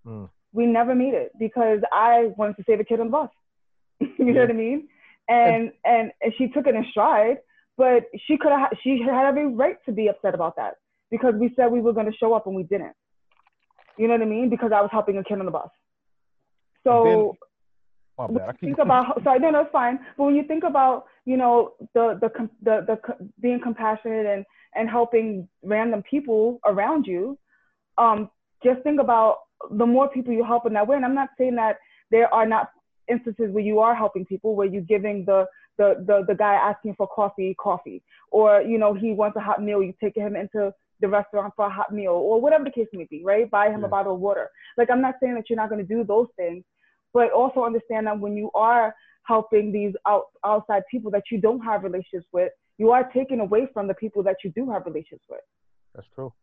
Mm. We never made it because I wanted to save a kid on the bus. you know what I mean? And, and and she took it in stride, but she could have she had every right to be upset about that because we said we were going to show up and we didn't. You know what I mean? Because I was helping a kid on the bus. So think about sorry no no it's fine. But when you think about you know the the the, the being compassionate and and helping random people around you um just think about the more people you help in that way. And i'm not saying that there are not instances where you are helping people where you're giving the the the, the guy asking for coffee coffee. Or you know he wants a hot meal you take him into the restaurant for a hot meal or whatever the case may be right? Buy him Yeah. a bottle of water. Like i'm not saying that you're not going to do those things but also understand that when you are helping these out, outside people that you don't have relationships with, you are taking away from the people that you do have relationships with. That's true.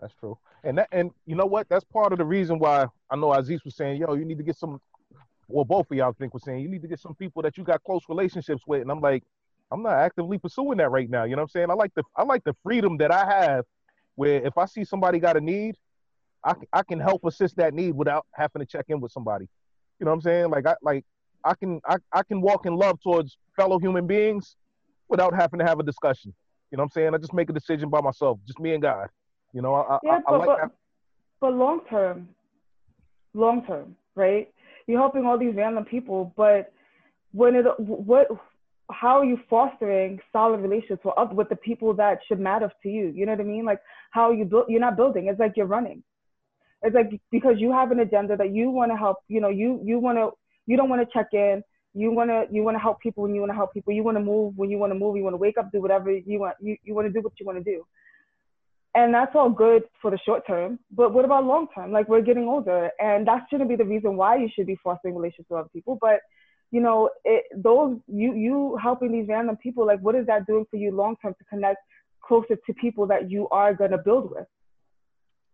That's true. And that and you know what? That's part of the reason why I know Aziz was saying, yo, you need to get some well, both of y'all think was saying you need to get some people that you got close relationships with. And I'm like, I'm not actively pursuing that right now. You know what I'm saying? I like the I like the freedom that I have where if I see somebody got a need, I, I can help assist that need without having to check in with somebody. You know what I'm saying? Like I like I can I, I can walk in love towards fellow human beings without having to have a discussion. You know what I'm saying? I just make a decision by myself, just me and God. You know, I, yeah, I, but, I like but, that. but long term, long term, right? You're helping all these random people, but when it what how are you fostering solid relationships with, with the people that should matter to you? You know what I mean? Like how you build, you're not building. It's like you're running. It's like because you have an agenda that you want to help. You know, you you want to you don't want to check in. You want to you want to help people when you want to help people. You want to move when you want to move. You want to wake up, do whatever you want. You you want to do what you want to do. And that's all good for the short term. But what about long term? Like we're getting older, and that shouldn't be the reason why you should be fostering relationships with other people. But you know, it, those you you helping these random people, like what is that doing for you long term to connect closer to people that you are gonna build with?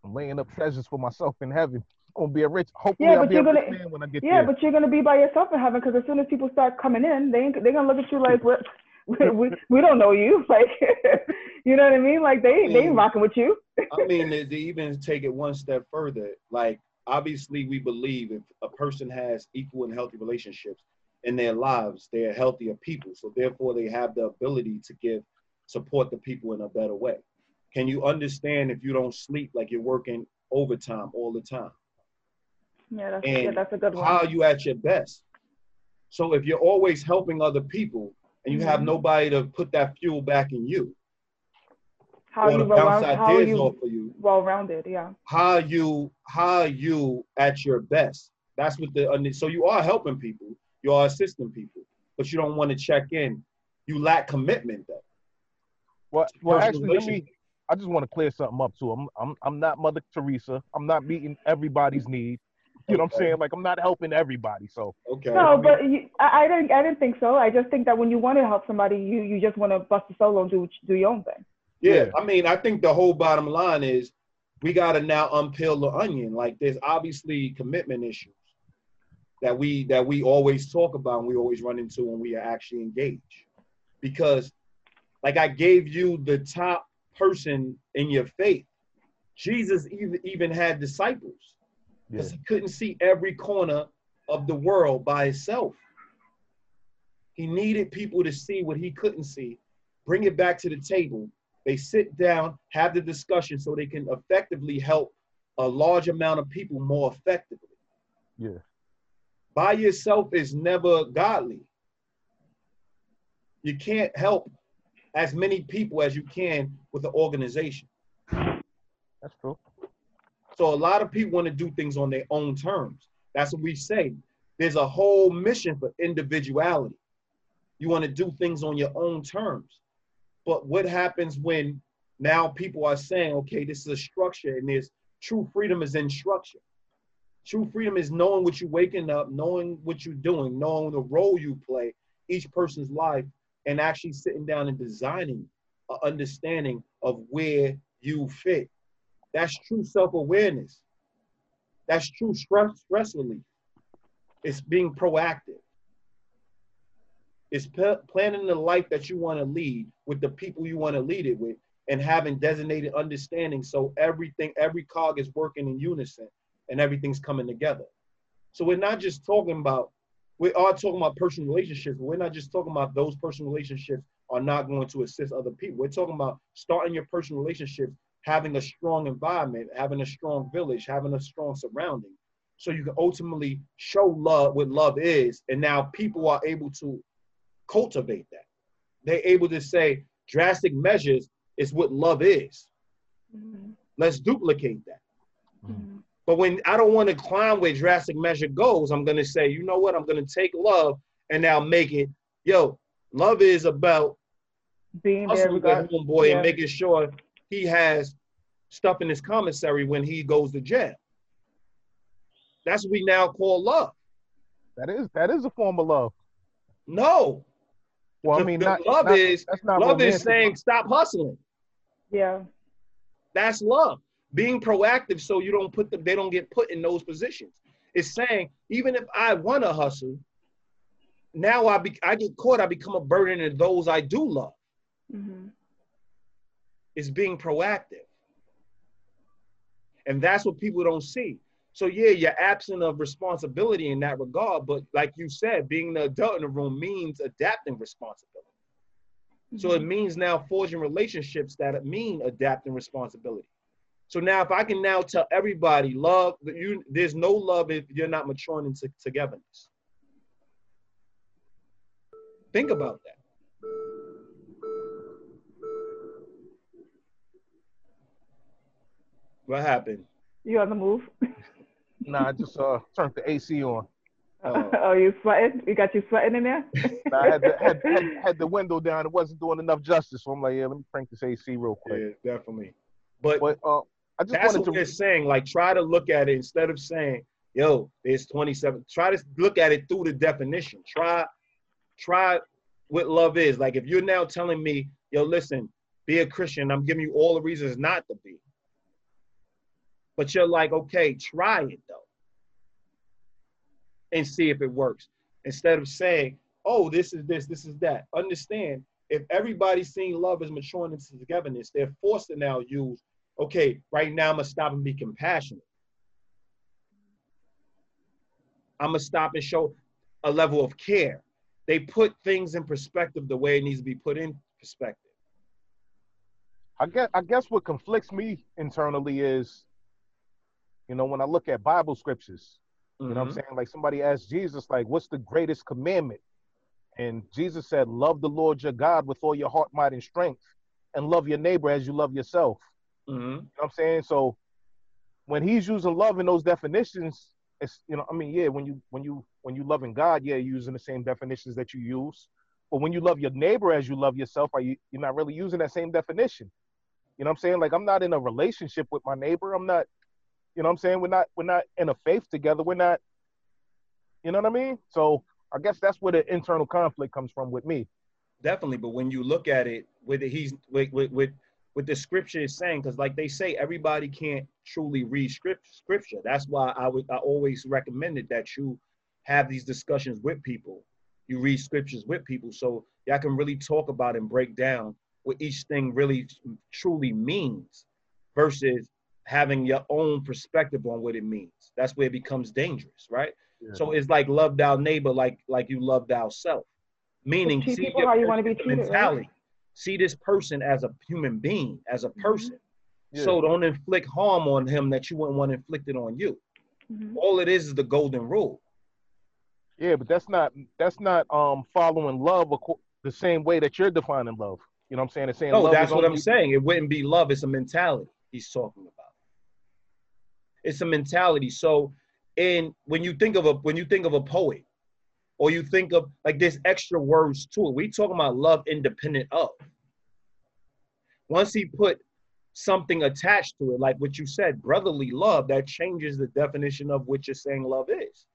I'm laying up treasures for myself in heaven. I'm gonna be a rich. Hopefully, Yeah, I'll but be a you're rich gonna- man when I get Yeah, there. but you're gonna be by yourself in heaven because as soon as people start coming in, they ain't, they're gonna look at you like what we, we, we don't know you. Like you know what I mean? Like they they ain't rocking with you. I mean, to, to even take it one step further, like obviously we believe if a person has equal and healthy relationships in their lives, they're healthier people. So therefore, they have the ability to give support the people in a better way. Can you understand if you don't sleep like you're working overtime all the time? Yeah, that's And yeah, that's a good one. How are you at your best? So if you're always helping other people and you have Mhm. nobody to put that fuel back in you, how or you well, bounce how are ideas you off of you, well rounded? Yeah. how are you how are you at your best that's what the so you are helping people you are assisting people but you don't want to check in you lack commitment though Well, well, actually, let me. Relationship. I just want to clear something up too. I'm, I'm, I'm not Mother Teresa. I'm not meeting everybody's need. You know what I'm saying? Like I'm not helping everybody. So okay No, but you, I, I didn't I didn't think so. I just think that when you want to help somebody, you you just want to bust a solo and do do your own thing. yeah, Yeah. i mean i think the whole bottom line is we got to now unpeel the onion like there's obviously commitment issues that we that we always talk about and we always run into when we are actually engaged because like i gave you the top person in your faith jesus even even had disciples yeah, because he couldn't see every corner of the world by himself. He needed people to see what he couldn't see, bring it back to the table. They sit down, have the discussion so they can effectively help a large amount of people more effectively. yeah, By yourself is never godly. You can't help as many people as you can with the organization. that's true. So a lot of people want to do things on their own terms. That's what we say. There's a whole mission for individuality. You want to do things on your own terms. But what happens when now people are saying, okay, this is a structure and there's true freedom is in structure. True freedom is knowing what you're waking up, knowing what you're doing, knowing the role you play, each person's life, and actually sitting down and designing an understanding of where you fit. That's true self-awareness. That's true stress stress relief. It's being proactive. It's p- planning the life that you want to lead with the people you want to lead it with, and having designated understanding so everything, every cog is working in unison and everything's coming together. So we're not just talking about, we are talking about personal relationships, we're not just talking about those personal relationships are not going to assist other people. We're talking about starting your personal relationships having a strong environment, having a strong village, having a strong surrounding. So you can ultimately show love what love is. And now people are able to cultivate that. They're able to say drastic measures is what love is. Mm-hmm. Let's duplicate that. Mhm. But when I don't want to climb where Drastic Measure goes, I'm gonna say, you know what? I'm gonna take love and now make it, yo, love is about Being there, hustling with regard. homeboy yeah. and making sure he has stuff in his commissary when he goes to jail. That's what we now call love. That is that is a form of love. No, Well, I mean, not, love not- is that's not love is saying stop hustling. Yeah. That's love. Being proactive so you don't put them, they don't get put in those positions. It's saying even if I want to hustle, now I be, I get caught, I become a burden to those I do love. hmm It's being proactive. And that's what people don't see. So yeah, you're absent of responsibility in that regard, but like you said, being the adult in the room means adapting responsibility. So it means now forging relationships that mean adapting responsibility. So now if I can now tell everybody love you there's no love if you're not maturing into togetherness. Think about that. What happened? You on the move? Nah, I just uh turned the AC on. Oh. oh, you sweating? You got you sweating in there? Nah, I had the, had, had, had the window down. It wasn't doing enough justice. So I'm like, yeah, let me crank this AC real quick. Yeah, definitely. But But uh, I just that's wanted what to they're saying. Like, try to look at it instead of saying, "Yo, there's 27." Try to look at it through the definition. Try, try what love is. Like, if you're now telling me, "Yo, listen, be a Christian," I'm giving you all the reasons not to be. But you're like, okay, try it though, and see if it works. Instead of saying, "Oh, this is this, this is that." Understand. If everybody's seeing love as maturing into togetherness, they're forced to now use okay, right now I'm gonna stop and be compassionate. I'm gonna stop and show a level of care. They put things in perspective the way it needs to be put in perspective. I guess I guess what conflicts me internally is, you know, when I look at Bible scriptures, you know what I'm Mhm. saying? Like somebody asked Jesus, like, what's the greatest commandment? And Jesus said, Love the Lord your God with all your heart, might, and strength, and love your neighbor as you love yourself. Mhm. You know what I'm saying? So when he's using love in those definitions, it's you know, I mean, yeah, when you when you when you loving God, yeah, you're using the same definitions that you use. But when you love your neighbor as you love yourself, are you you're not really using that same definition. You know what I'm saying? Like I'm not in a relationship with my neighbor. I'm not, you know what I'm saying? We're not we're not in a faith together. We're not, you know what I mean? So I guess that's where the internal conflict comes from with me. Definitely, but when you look at it, with it, he's with with with, with the scripture is saying, because like they say, everybody can't truly read script, scripture. That's why I would I always recommended that you have these discussions with people. You read scriptures with people, so y'all can really talk about and break down what each thing really truly means, versus having your own perspective on what it means. That's where it becomes dangerous, right? So it's like love thou neighbor like like you love thyself. Meaning treat see people your how you wanna be person's treated, right? Mentality. See this person as a human being, as a person. Yeah. So don't inflict harm on him that you wouldn't want inflicted on you. Mhm. All it is is the golden rule. Yeah, but that's not that's not um following love the same way that you're defining love. You know what I'm saying? It's saying No, love that's is what I'm saying. It wouldn't be love, it's a mentality he's talking about. It's a mentality. So and when you think of a when you think of a poet, or you think of like there's extra words to it. We talking about love independent of. Once he put something attached to it, like what you said, brotherly love, that changes the definition of what you're saying love is.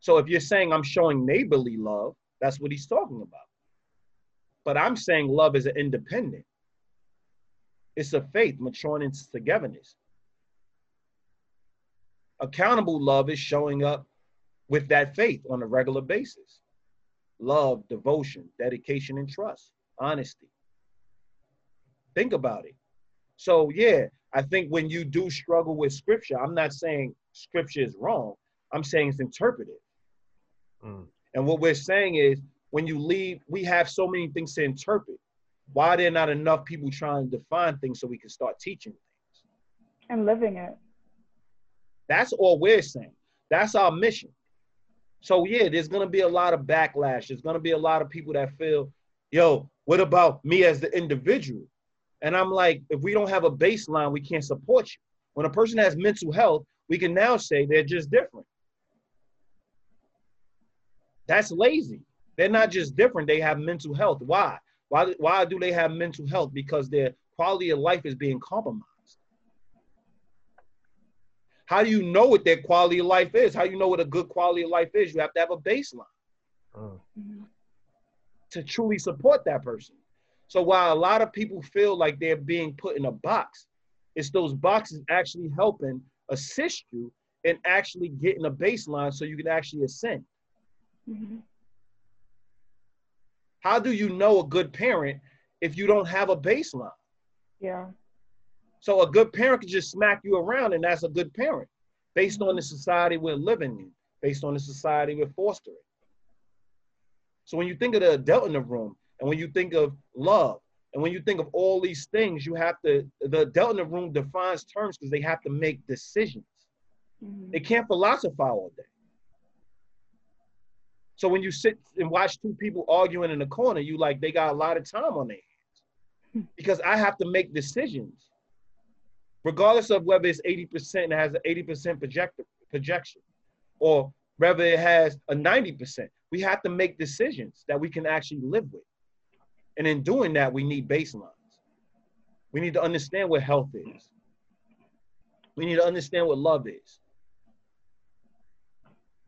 So if you're saying I'm showing neighborly love, that's what he's talking about. But I'm saying love is an independent. It's a faith maturing into togetherness. Accountable love is showing up with that faith on a regular basis. Love, devotion, dedication, and trust, honesty. Think about it. So, yeah, I think when you do struggle with scripture, I'm not saying scripture is wrong. I'm saying it's interpreted. Mm. And what we're saying is when you leave, we have so many things to interpret. Why are there not enough people trying to define things so we can start teaching things? And living it. That's all we're saying. That's our mission. So yeah, there's gonna be a lot of backlash. There's gonna be a lot of people that feel, yo, what about me as the individual? And I'm like, if we don't have a baseline, we can't support you. When a person has mental health, we can now say they're just different. That's lazy. They're not just different, they have mental health. Why? Why, why do they have mental health? Because their quality of life is being compromised. How do you know what their quality of life is? How do you know what a good quality of life is? You have to have a baseline. Mhm. to truly support that person. So while a lot of people feel like they're being put in a box, it's those boxes actually helping assist you in actually getting a baseline so you can actually ascend. Mm-hmm. How do you know a good parent if you don't have a baseline? Yeah. So a good parent can just smack you around, and that's a good parent based on the society we're living in, based on the society we're fostering. So when you think of the adult in the room, and when you think of love, and when you think of all these things, you have to, the adult in the room defines terms because they have to make decisions. Mm-hmm. They can't philosophize all day. So when you sit and watch two people arguing in the corner, you like they got a lot of time on their hands because I have to make decisions, regardless of whether it's 80% and has an 80% projector, projection, or whether it has a 90%. We have to make decisions that we can actually live with. And in doing that, we need baselines. We need to understand what health is. We need to understand what love is.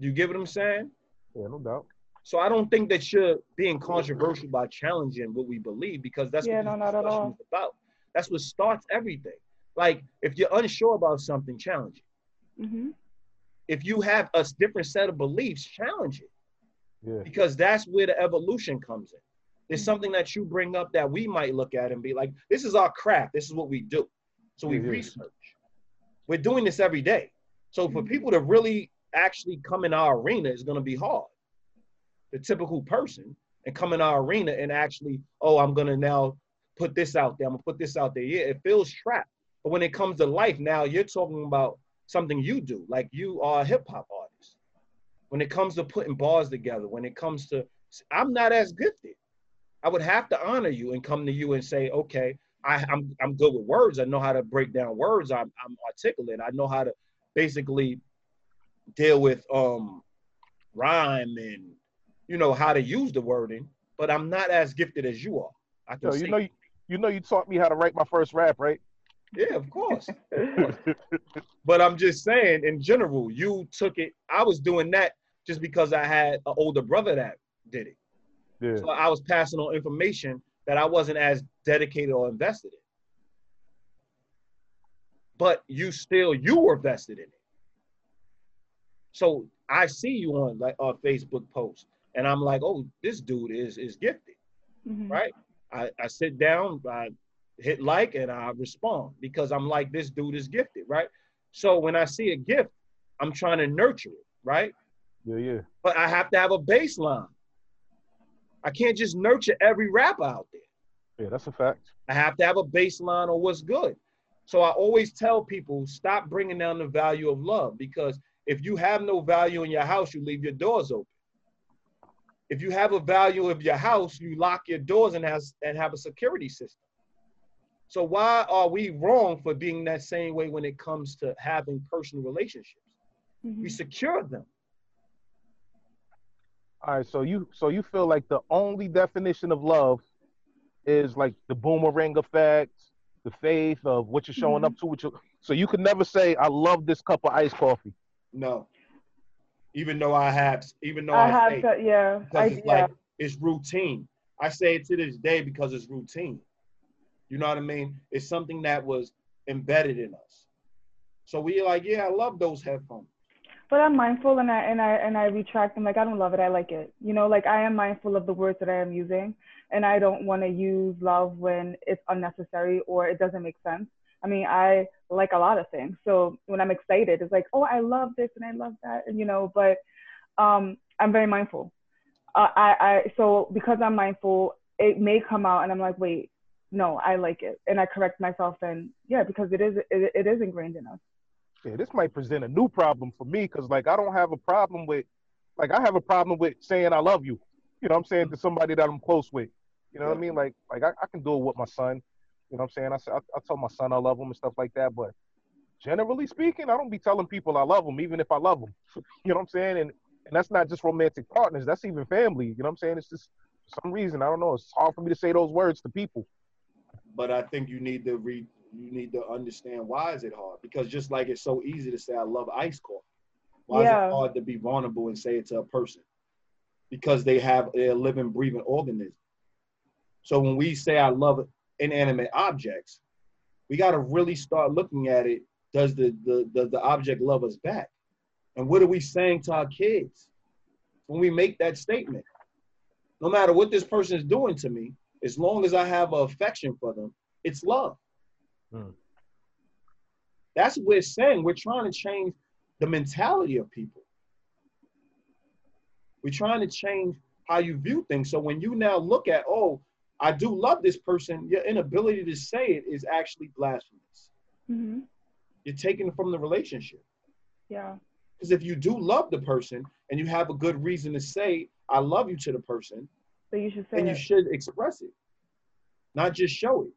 Do you get what I'm saying? Yeah, no doubt. So I don't think that you're being controversial by challenging what we believe because that's Yeah, what no, not at all. is about. That's what starts everything. Like if you're unsure about something, challenge it. Mm-hmm. If you have a different set of beliefs, challenge it Yeah. because that's where the evolution comes in. There's Mhm. something that you bring up that we might look at and be like, this is our craft. This is what we do. So we Yeah, yeah. research. We're doing this every day. So for Mhm. people to really actually come in our arena is going to be hard. The typical person and come in our arena and actually, oh, I'm going to now put this out there. I'm going to put this out there. Yeah, it feels trapped. But when it comes to life, now you're talking about something you do. Like you are a hip hop artist. When it comes to putting bars together, when it comes to, I'm not as gifted. I would have to honor you and come to you and say, okay, I, I'm I'm good with words. I know how to break down words. I'm I'm articulate. I know how to basically deal with um rhyme and you know how to use the wording, but I'm not as gifted as you are. I can Yo, you know, you, you know, you taught me how to write my first rap, right? Yeah, of course. But I'm just saying, in general, you took it. I was doing that just because I had an older brother that did it. Yeah. So I was passing on information that I wasn't as dedicated or invested in. But you still you were vested in it. So I see you on like a Facebook post, and I'm like, oh, this dude is is gifted, Mhm. right? I, I sit down, I hit like, and I respond because I'm like, this dude is gifted, right? So when I see a gift, I'm trying to nurture it, right? Yeah, yeah. but I have to have a baseline. I can't just nurture every rapper out there. Yeah, that's a fact. I have to have a baseline on what's good. So I always tell people stop bringing down the value of love because if you have no value in your house, you leave your doors open. If you have a value of your house, you lock your doors and has and have a security system. So why are we wrong for being that same way when it comes to having personal relationships? We Mhm. secure them. All right, so you so you feel like the only definition of love is like the boomerang effect, the faith of what you're showing Mhm. up to. What you so you could never say, "I love this cup of iced coffee." No. Even though I have, even though I I, have say, to, yeah. because I, it's yeah. like it's routine. I say it to this day because it's routine. You know what I mean? It's something that was embedded in us. So we like, yeah, I love those headphones. But I'm mindful and I and I and I retract them. Like I don't love it. I like it. You know, like I am mindful of the words that I am using, and I don't want to use love when it's unnecessary or it doesn't make sense. I mean, I like a lot of things. So when I'm excited, it's like, oh, I love this and I love that, and you know. But um, I'm very mindful. Uh, I I so because I'm mindful, it may come out, and I'm like, wait, no, I like it, and I correct myself, and yeah, because it is it, it is ingrained in us. Yeah, this might present a new problem for me because like I don't have a problem with like I have a problem with saying I love you. You know I'm saying to somebody that I'm close with. You know what I mean? Like like I, I can do it with my son. You know what I'm saying? I I, I tell my son I love him and stuff like that, but generally speaking, I don't be telling people I love them even if I love them. you know what I'm saying? And and that's not just romantic partners. That's even family. You know what I'm saying? It's just for some reason I don't know. It's hard for me to say those words to people. But I think you need to read. You need to understand why is it hard? Because just like it's so easy to say I love iced coffee, why is it hard to be vulnerable and say it to a person? because they have a living, breathing organism. So when we say I love inanimate objects, we got to really start looking at it. Does the, the, the, the object love us back? And what are we saying to our kids when we make that statement? No matter what this person is doing to me, as long as I have affection for them, it's love. Hmm. That's what we're saying. We're trying to change the mentality of people. We're trying to change how you view things. So when you now look at, oh, I do love this person, your inability to say it is actually blasphemous. Mm-hmm. You're taking it from the relationship. Yeah. Because if you do love the person and you have a good reason to say, I love you to the person, so you should say and it. you should express it, not just show it.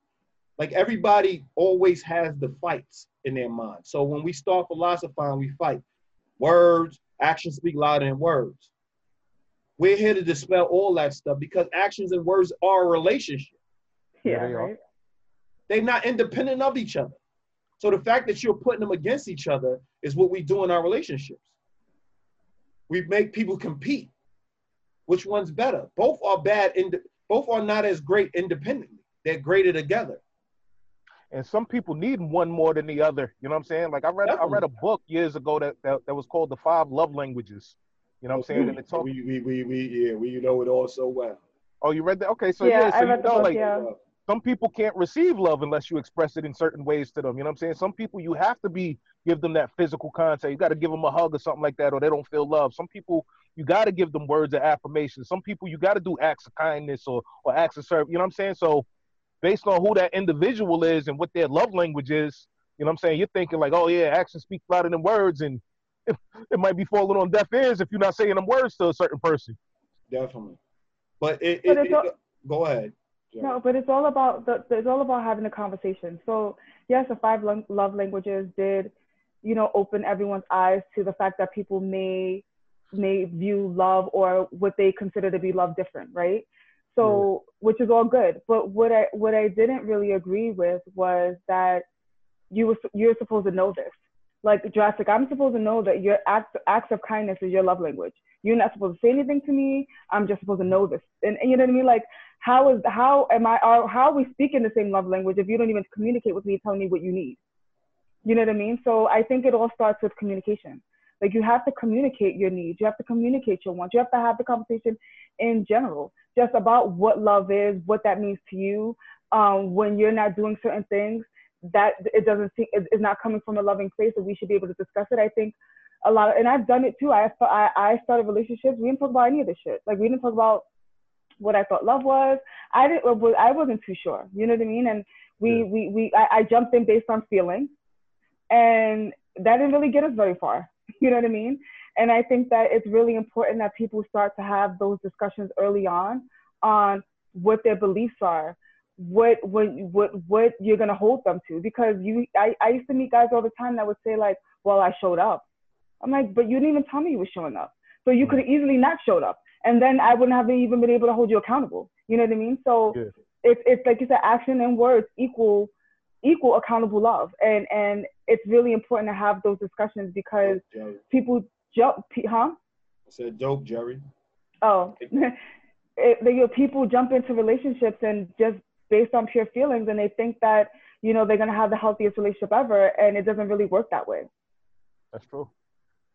Like everybody always has the fights in their mind. So when we start philosophizing, we fight. Words, actions speak louder than words. We're here to dispel all that stuff because actions and words are a relationship. Yeah, they right. They're not independent of each other. So the fact that you're putting them against each other is what we do in our relationships. We make people compete. Which one's better? Both are bad. Ind- both are not as great independently. They're greater together. And some people need one more than the other. You know what I'm saying? Like I read, Definitely. I read a book years ago that, that that was called the Five Love Languages. You know what I'm saying? And it talk- we, we, we, we, yeah, we know it all so well. Oh, you read that? Okay, so yeah, yeah so you know, book, like yeah. some people can't receive love unless you express it in certain ways to them. You know what I'm saying? Some people you have to be give them that physical contact. You got to give them a hug or something like that, or they don't feel love. Some people you got to give them words of affirmation. Some people you got to do acts of kindness or or acts of service. You know what I'm saying? So based on who that individual is and what their love language is, you know what I'm saying? You're thinking like, oh yeah, actions speak louder than words, and it might be falling on deaf ears if you're not saying them words to a certain person. Definitely, but it. But it, it, all, go ahead. No, but it's all about the. It's all about having a conversation. So yes, the five love languages did, you know, open everyone's eyes to the fact that people may may view love or what they consider to be love different, right? So, yeah. which is all good. But what I what I didn't really agree with was that you were you're supposed to know this like Drastic. I'm supposed to know that your acts acts of kindness is your love language. You're not supposed to say anything to me. I'm just supposed to know this. And, and you know what I mean? Like how is how am I are how are we speaking the same love language if you don't even communicate with me telling me what you need? You know what I mean? So I think it all starts with communication. Like you have to communicate your needs. You have to communicate your wants. You have to have the conversation in general, just about what love is, what that means to you. Um, when you're not doing certain things, that it doesn't seem is not coming from a loving place and we should be able to discuss it. I think a lot of, and I've done it too. I, I, I started relationships. We didn't talk about any of this shit. Like we didn't talk about what I thought love was. I didn't, I wasn't too sure. You know what I mean? And we, yeah. we, we, I, I jumped in based on feelings and that didn't really get us very far. You know what I mean? And I think that it's really important that people start to have those discussions early on on what their beliefs are what what what what you're gonna hold them to. Because you I, I used to meet guys all the time that would say like well I showed up. I'm like but you didn't even tell me you were showing up. So you could have easily not showed up. And then I wouldn't have even been able to hold you accountable. You know what I mean? So it's it's like you said action and words equal equal accountable love. And and it's really important to have those discussions because people jump huh? I said dope Jerry. Oh. It, you know, people jump into relationships and just based on pure feelings and they think that you know they're going to have the healthiest relationship ever and it doesn't really work that way. That's true.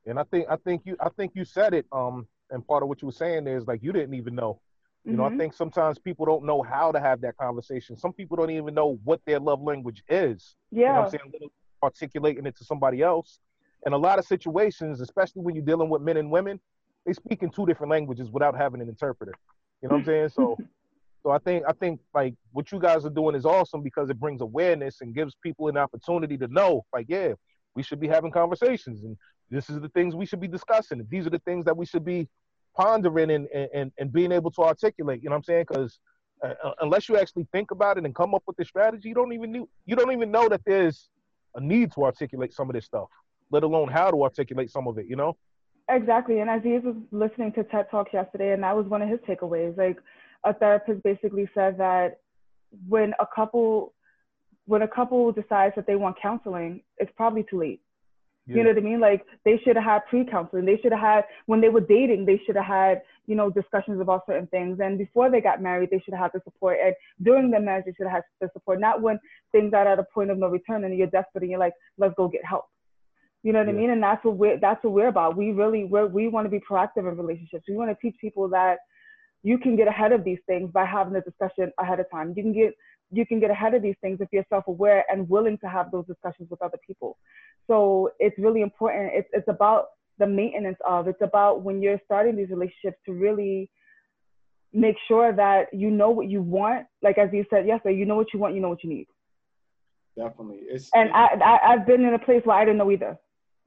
And i think i think you i think you said it um and part of what you were saying is like you didn't even know you mm-hmm. know i mm-hmm. think sometimes people don't know how to have that conversation some people don't even know what their love language is yeah you know i'm saying articulating it to somebody else in a lot of situations especially when you're dealing with men and women they speak in two different languages without having an interpreter you know what i'm saying so So I think I think like what you guys are doing is awesome because it brings awareness and gives people an opportunity to know, like, yeah, we should be having conversations and this is the things we should be discussing. These are the things that we should be pondering and and, and being able to articulate. You know what I'm saying? Because uh, uh, unless you actually think about it and come up with the strategy, you don't even knew, you don't even know that there's a need to articulate some of this stuff, let alone how to articulate some of it. You know? Exactly. And Aziz was listening to TED Talks yesterday, and that was one of his takeaways. Like a therapist basically said that when a couple when a couple decides that they want counseling, it's probably too late. You know what I mean? Like they should have had pre-counseling. They should have had when they were dating. They should have had you know discussions about certain things. And before they got married, they should have had the support. And during the marriage, they should have had the support. Not when things are at a point of no return and you're desperate and you're like, let's go get help. You know what yeah. I mean? And that's what we're that's what we're about. We really we we want to be proactive in relationships. We want to teach people that you can get ahead of these things by having a discussion ahead of time. You can get you can get ahead of these things if you're self-aware and willing to have those discussions with other people. So it's really important. It's it's about the maintenance of. It's about when you're starting these relationships to really make sure that you know what you want. Like as you said yesterday, you know what you want, you know what you need. Definitely. It's and I, I I've been in a place where I didn't know either.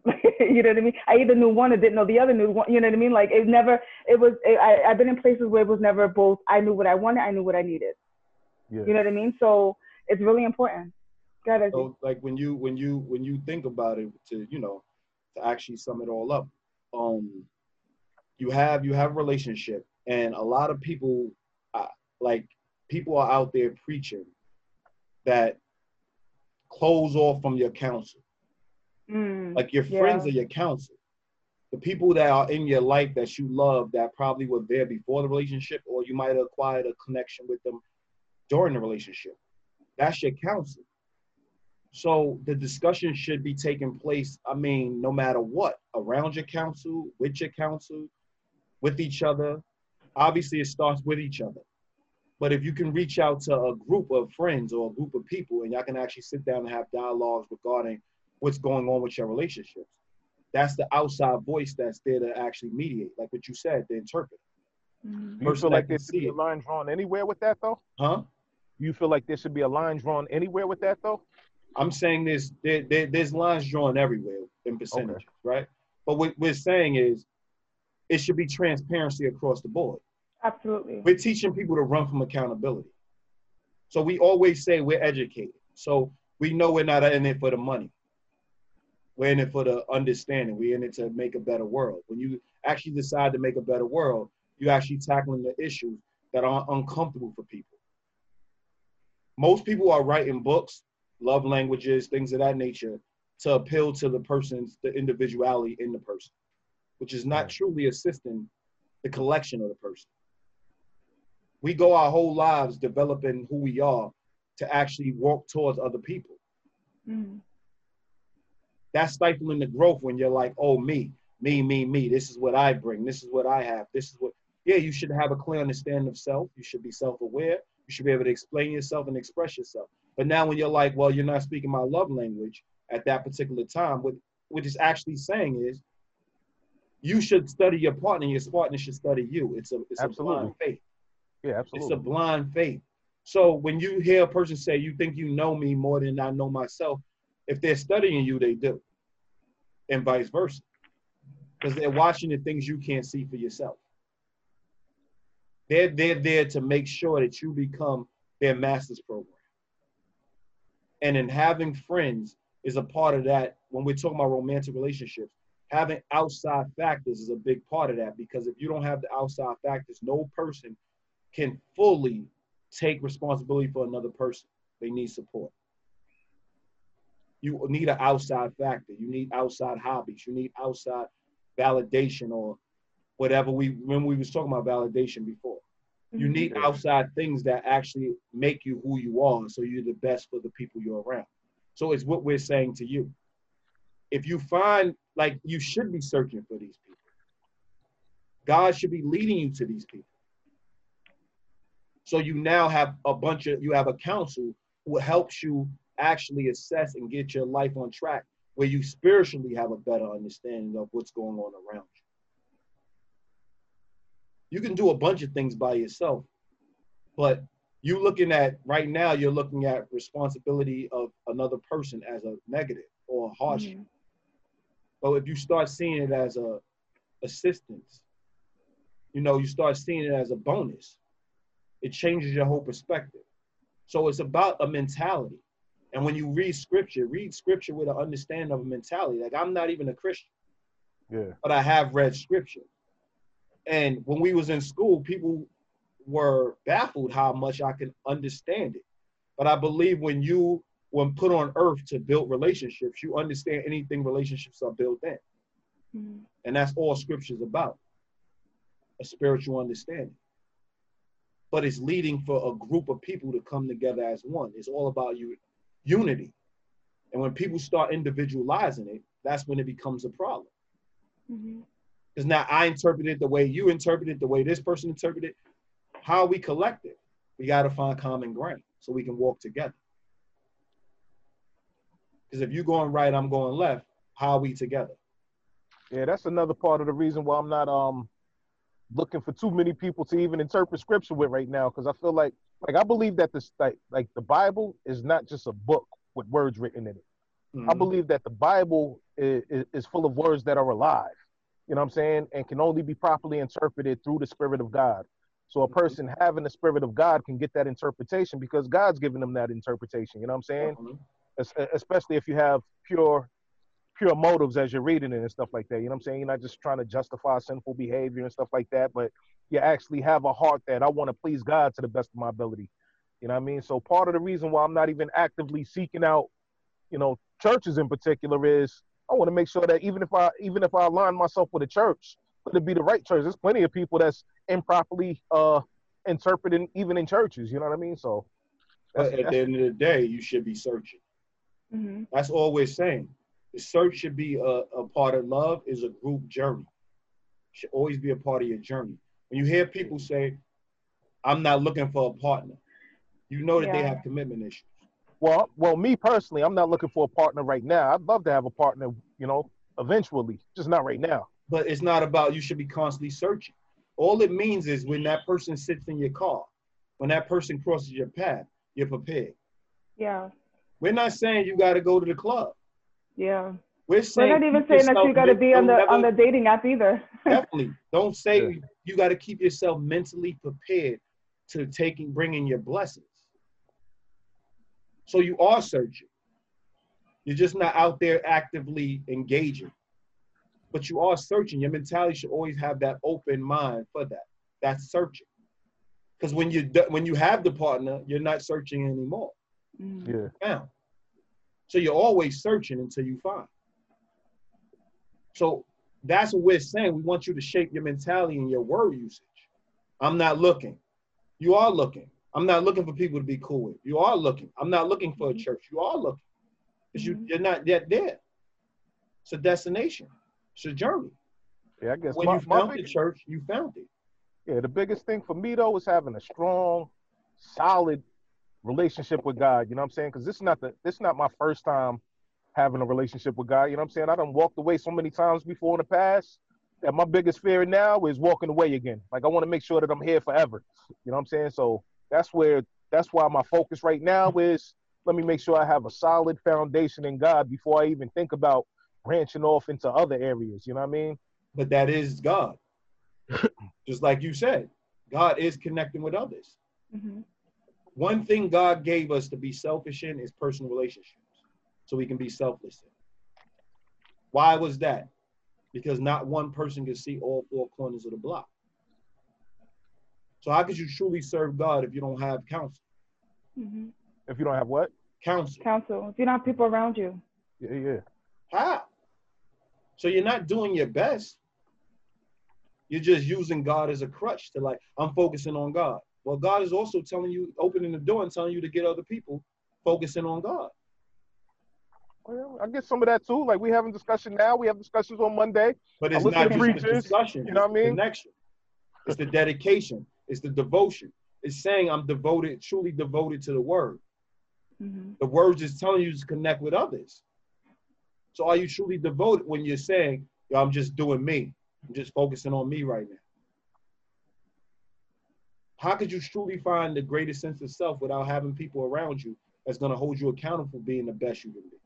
you know what I mean? I either knew one or didn't know the other. Knew one. You know what I mean? Like it never. It was. It, I I've been in places where it was never both. I knew what I wanted. I knew what I needed. Yeah. You know what I mean? So it's really important. Ahead, so like when you when you when you think about it to you know to actually sum it all up, um, you have you have a relationship and a lot of people uh, like people are out there preaching that close off from your counsel. Mm, like your friends yeah. are your counsel. The people that are in your life that you love that probably were there before the relationship, or you might have acquired a connection with them during the relationship. That's your counsel. So the discussion should be taking place, I mean, no matter what, around your counsel, with your counsel, with each other. Obviously, it starts with each other. But if you can reach out to a group of friends or a group of people and y'all can actually sit down and have dialogues regarding what's going on with your relationships, that's the outside voice that's there to actually mediate, like what you said, the interpreter. Mm-hmm. You feel like there's should a line drawn anywhere with that, though? Huh? You feel like there should be a line drawn anywhere with that, though? I'm saying this, there, there, there's lines drawn everywhere in percentages, okay. right? But what we're saying is it should be transparency across the board. Absolutely. We're teaching people to run from accountability. So we always say we're educated. So we know we're not in it for the money. We're in it for the understanding. We're in it to make a better world. When you actually decide to make a better world, you're actually tackling the issues that are uncomfortable for people. Most people are writing books love languages, things of that nature, to appeal to the person's the individuality in the person, which is not truly assisting the collection of the person. We go our whole lives developing who we are to actually walk towards other people. Mm-hmm. That's stifling the growth when you're like, oh, me, me, me, me. This is what I bring. This is what I have. This is what, yeah, you should have a clear understanding of self. You should be self aware. You should be able to explain yourself and express yourself. But now when you're like, well, you're not speaking my love language at that particular time, what what is actually saying is you should study your partner, your partner should study you. It's a it's absolutely. a blind faith. Yeah, absolutely. It's a blind faith. So when you hear a person say, you think you know me more than I know myself, if they're studying you, they do. And vice versa. Because they're watching the things you can't see for yourself. They're, they're there to make sure that you become their master's program. And in having friends is a part of that. When we're talking about romantic relationships, having outside factors is a big part of that because if you don't have the outside factors, no person can fully take responsibility for another person. They need support. You need an outside factor. You need outside hobbies. You need outside validation or whatever we when we was talking about validation before. You mm-hmm. need outside things that actually make you who you are, so you're the best for the people you're around. So it's what we're saying to you. If you find like you should be searching for these people, God should be leading you to these people. So you now have a bunch of you have a counsel who helps you actually assess and get your life on track where you spiritually have a better understanding of what's going on around you. You can do a bunch of things by yourself, but you looking at right now, you're looking at responsibility of another person as a negative or a hardship. Mm-hmm. But if you start seeing it as a assistance, you know, you start seeing it as a bonus, it changes your whole perspective. So it's about a mentality. And when you read scripture, read scripture with an understanding of a mentality. Like I'm not even a Christian. Yeah. But I have read scripture. And when we was in school, people were baffled how much I can understand it. But I believe when you when put on earth to build relationships, you understand anything relationships are built in. Mhm. And that's all scripture's about a spiritual understanding. But it's leading for a group of people to come together as one. It's all about you, unity. And when people start individualizing it, that's when it becomes a problem. Mhm. Because now I interpret it the way you interpret it, the way this person interpreted. How we collect it, We got to find common ground so we can walk together. Because if you're going right, I'm going left, how are we together? Yeah, that's another part of the reason why I'm not um looking for too many people to even interpret scripture with right now because I feel like like I believe that this like like the Bible is not just a book with words written in it. I Mhm. believe that the Bible is, is, is full of words that are alive. You know what I'm saying? And can only be properly interpreted through the Spirit of God. So a mm-hmm. person having the Spirit of God can get that interpretation because God's given them that interpretation. You know what I'm saying? Definitely. Es- especially if you have pure pure motives as you're reading it and stuff like that. You know what I'm saying? You're not just trying to justify sinful behavior and stuff like that, but you actually have a heart that I want to please God to the best of my ability. You know what I mean? So part of the reason why I'm not even actively seeking out, you know, churches in particular is I want to make sure that even if I even if I align myself with a church, let it be the right church. There's plenty of people that's improperly uh interpreting even in churches. You know what I mean? So that's, at the end of the day, you should be searching. Mhm. That's all we're saying. The search should be a, a part of love is a group journey. Should always be a part of your journey. When you hear people say, I'm not looking for a partner, you know that they have commitment issues. Well, well, me personally, I'm not looking for a partner right now. I'd love to have a partner, you know, eventually, just not right now. But it's not about you should be constantly searching. All it means is when that person sits in your car, when that person crosses your path, you're prepared. Yeah. We're not saying you got to go to the club. Yeah. We're We're saying not even saying that you got to be on don't the on the dating app either. Definitely. Don't say Yeah. you got to keep yourself mentally prepared to taking bringing your blessings. So you are searching. You're just not out there actively engaging. But you are searching. Your mentality should always have that open mind for that. That's searching. Because when you do- when you have the partner, you're not searching anymore. Mhm. Yeah. Now, so you're always searching until you find. So that's what we're saying. We want you to shape your mentality and your word usage. I'm not looking. You are looking. I'm not looking for people to be cool with. You are looking. I'm not looking for a church. You are looking. Because you, Mhm. you're not yet there. It's a destination. It's a journey. Yeah, I guess When my, you my found the church, you found it. Yeah, the biggest thing for me though is having a strong, solid relationship with God. You know what I'm saying? Because this is not the this is not my first time having a relationship with God. You know what I'm saying? I done walked away so many times before in the past that my biggest fear now is walking away again. Like I want to make sure that I'm here forever. You know what I'm saying? So that's where that's why my focus right now is let me make sure I have a solid foundation in God before I even think about branching off into other areas. You know what I mean? But that is God. Just like you said, God is connecting with others. Mhm. One thing God gave us to be selfish in is personal relationships, so we can be selfless in. Why was that? Because not one person can see all four corners of the block. So how could you truly serve God if you don't have counsel? Mhm. If you don't have what? Counsel. Counsel. If you don't have people around you. Yeah, yeah. How? So you're not doing your best. You're just using God as a crutch to like, I'm focusing on God. Well, God is also telling you, opening the door and telling you to get other people focusing on God. Well, I get some of that too. Like we having discussion now. We have discussions on Monday. But it's listen not just the preachers, discussion, you know what I mean? connection. It's the dedication. It's the devotion. It's saying I'm devoted, truly devoted to the word. Mhm. The word is telling you to connect with others. So are you truly devoted when you're saying, Yo, I'm just doing me? I'm just focusing on me right now. How could you truly find the greatest sense of self without having people around you that's going to hold you accountable for being the best you can be?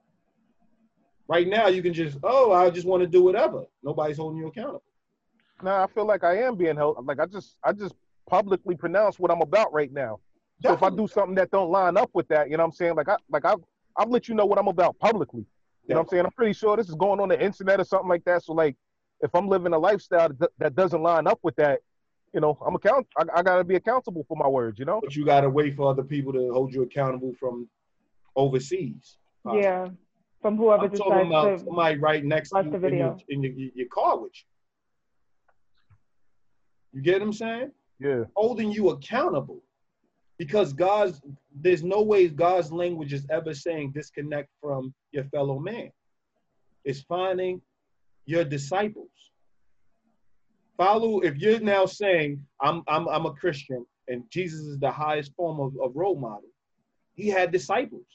Right now, you can just, oh, I just want to do whatever. Nobody's holding you accountable. Now I feel like I am being held. Like I just, I just publicly pronounce what I'm about right now. So if I do something that don't line up with that, you know what I'm saying? Like I, like I, I've let you know what I'm about publicly. You know what I'm saying? I'm pretty sure this is going on the internet or something like that. So like, if I'm living a lifestyle that, that doesn't line up with that, you know, I'm account. I, I gotta be accountable for my words. You know? But you got to wait for other people to hold you accountable from overseas. possibly. Yeah, from whoever I'm talking decides about to. somebody right next to you the in your, in your, your car with you. You get what I'm saying? Yeah. Holding you accountable. Because God's, there's no way God's language is ever saying disconnect from your fellow man. It's finding your disciples. Follow, if you're now saying, I'm, I'm, I'm a Christian and Jesus is the highest form of, of role model, he had disciples.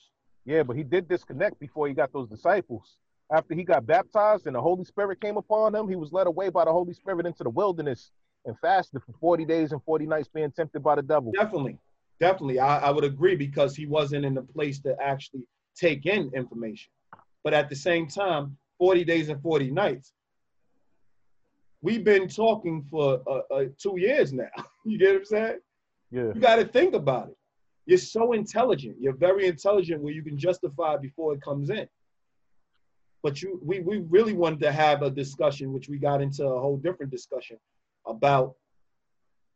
Yeah, but he did disconnect before he got those disciples. After he got baptized and the Holy Spirit came upon him, he was led away by the Holy Spirit into the wilderness and fasted for 40 days and 40 nights being tempted by the devil. Definitely, definitely. I, I would agree because he wasn't in the place to actually take in information. But at the same time, 40 days and 40 nights. We've been talking for uh, uh, two years now. you get what I'm saying? Yeah. You got to think about it. You're so intelligent. You're very intelligent where you can justify it before it comes in. But you, we, we really wanted to have a discussion, which we got into a whole different discussion about,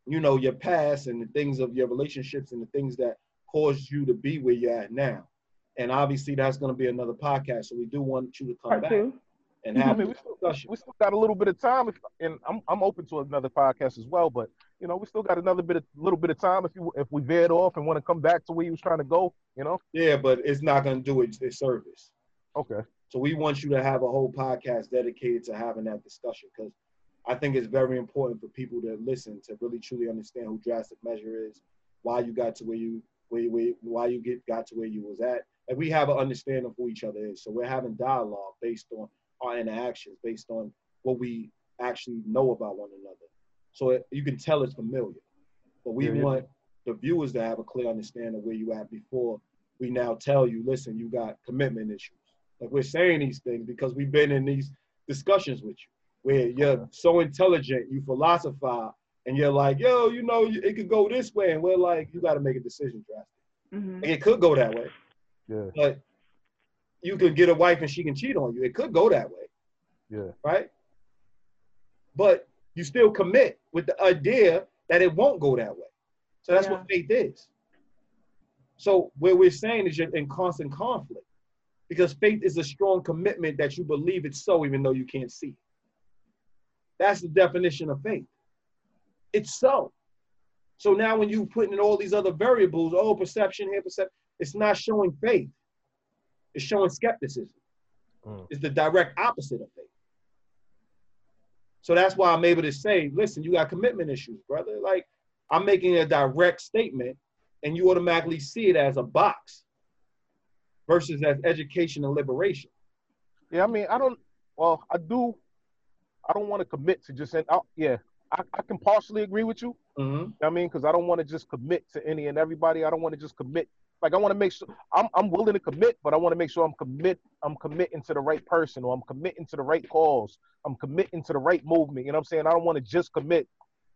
you know, your past and the things of your relationships and the things that caused you to be where you're at now. And obviously, that's going to be another podcast. So we do want you to come Part back two. and I have mean, a we still, we still got a little bit of time, if, and I'm I'm open to another podcast as well. But you know, we still got another bit of little bit of time if you if we veered off and want to come back to where you was trying to go. You know? Yeah, but it's not going to do it its service. Okay. So we want you to have a whole podcast dedicated to having that discussion because I think it's very important for people to listen to really truly understand who Drastic Measure is, why you got to where you where, where why you get got to where you was at, and we have an understanding of who each other is. So we're having dialogue based on our interactions, based on what we actually know about one another. So it, you can tell it's familiar, but we Yeah, yeah. want the viewers to have a clear understanding of where you at before we now tell you, listen, you got commitment issues. Like we're saying these things because we've been in these discussions with you where you're so intelligent, you philosophize, and you're like, yo, you know, it could go this way. And we're like, you got to make a decision, Drastic. Mhm. Like, it could go that way, Yeah. but you could get a wife and she can cheat on you. It could go that way, Yeah. right? But you still commit with the idea that it won't go that way. So that's what faith is. So what we're saying is you're in constant conflict because faith is a strong commitment that you believe it's so even though you can't see. It. That's the definition of faith. It's so. So now when you put in all these other variables, oh, perception here, perception, it's not showing faith. It's showing skepticism. Mm. It's the direct opposite of faith. So that's why I'm able to say, listen, you got commitment issues, brother. Like I'm making a direct statement and you automatically see it as a box versus as education and liberation. Yeah. I mean, I don't. Well, I do. I don't want to commit to just. I, yeah. I, I can partially agree with you. Mm-hmm. I mean, because I don't want to just commit to any and everybody. I don't want to just commit. Like I want to make sure I'm I'm willing to commit, but I want to make sure I'm commit I'm committing to the right person or I'm committing to the right cause. I'm committing to the right movement. You know what I'm saying? I don't want to just commit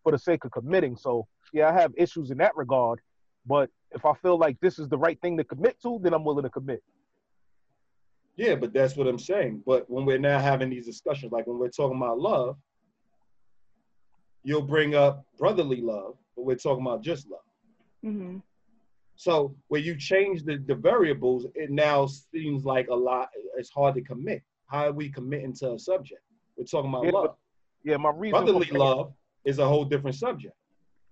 for the sake of committing. So yeah, I have issues in that regard. But if I feel like this is the right thing to commit to, then I'm willing to commit. Yeah, but that's what I'm saying. But when we're now having these discussions, like when we're talking about love, you'll bring up brotherly love, but we're talking about just love. Mhm. So when you change the, the variables, it now seems like a lot. It's hard to commit. How are we committing to a subject? We're talking about Yeah, but love. Yeah, my reason Brotherly bringing- love is a whole different subject.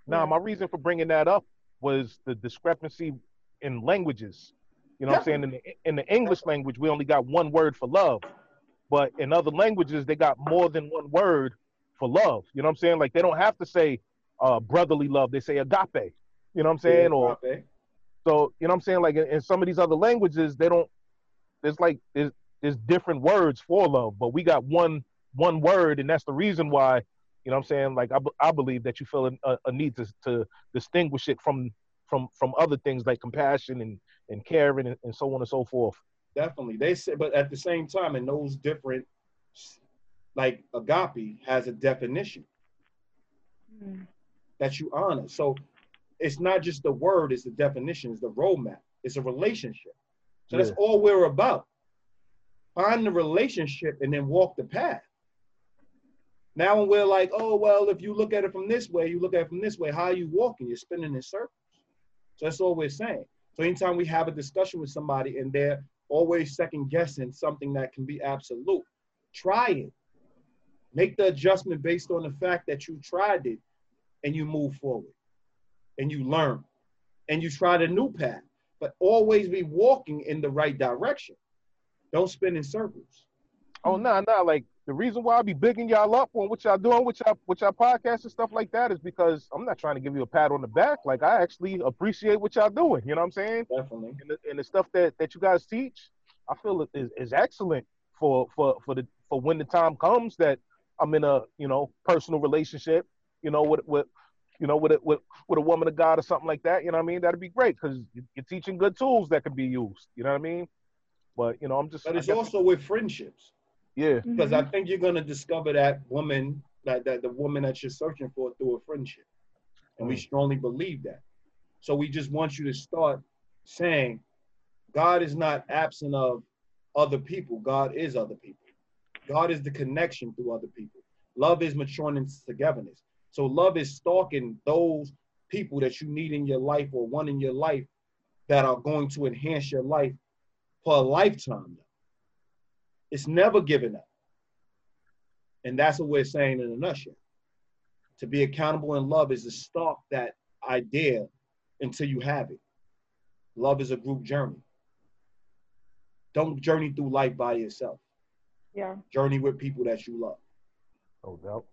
Now, my reason for bringing that up was the discrepancy in languages. You know what I'm saying? In the, in the English language, we only got one word for love. But in other languages, they got more than one word for love. You know what I'm saying? Like they don't have to say uh, brotherly love. They say agape. You know what I'm saying? Or Okay. so, you know what I'm saying? Like in, in some of these other languages, they don't, there's like, there's, there's different words for love, but we got one, one word. And that's the reason why, you know what I'm saying? Like I, b- I believe that you feel a, a need to, to distinguish it from, from, from other things like compassion and, and caring and, and so on and so forth. Definitely. They say, but at the same time, in those different, like agape has a definition Mhm. that you honor. So it's not just the word, it's the definition, it's the roadmap, it's a relationship. So that's all we're about. Find the relationship and then walk the path. Now when we're like, oh well, if you look at it from this way, you look at it from this way, how are you walking? You're spinning in circles. So that's all we're saying. So anytime we have a discussion with somebody and they're always second guessing something that can be absolute, try it. Make the adjustment based on the fact that you tried it and you move forward and you learn and you try the new path, but always be walking in the right direction. Don't spin in circles. Oh no, nah, nah. Like the reason why I be bigging y'all up on what y'all doing with y'all with y'all podcasts and stuff like that is because I'm not trying to give you a pat on the back. Like I actually appreciate what y'all doing. You know what I'm saying? Definitely. And the, and the stuff that that you guys teach, I feel is, is excellent for for for the for when the time comes that I'm in a you know personal relationship, you know with with you know with a, with with a woman of God or something like that. You know what I mean? That'd be great because you're teaching good tools that can be used. You know what I mean? But you know, I'm just. But it's also with friendships. Yeah. Because mm-hmm. I think you're gonna discover that woman, that, that the woman that you're searching for through a friendship. And mm-hmm. we mm. strongly believe that. So we just want you to start saying, God is not absent of other people. God is other people. God is the connection through other people. Love is maturing into togetherness. So love is stalking those people that you need in your life or one in your life that are going to enhance your life for a lifetime. It's never given up. And that's what we're saying in a nutshell. To be accountable in love is to stalk that idea until you have it. Love is a group journey. Don't journey through life by yourself. Yeah. Journey with people that you love. Oh no.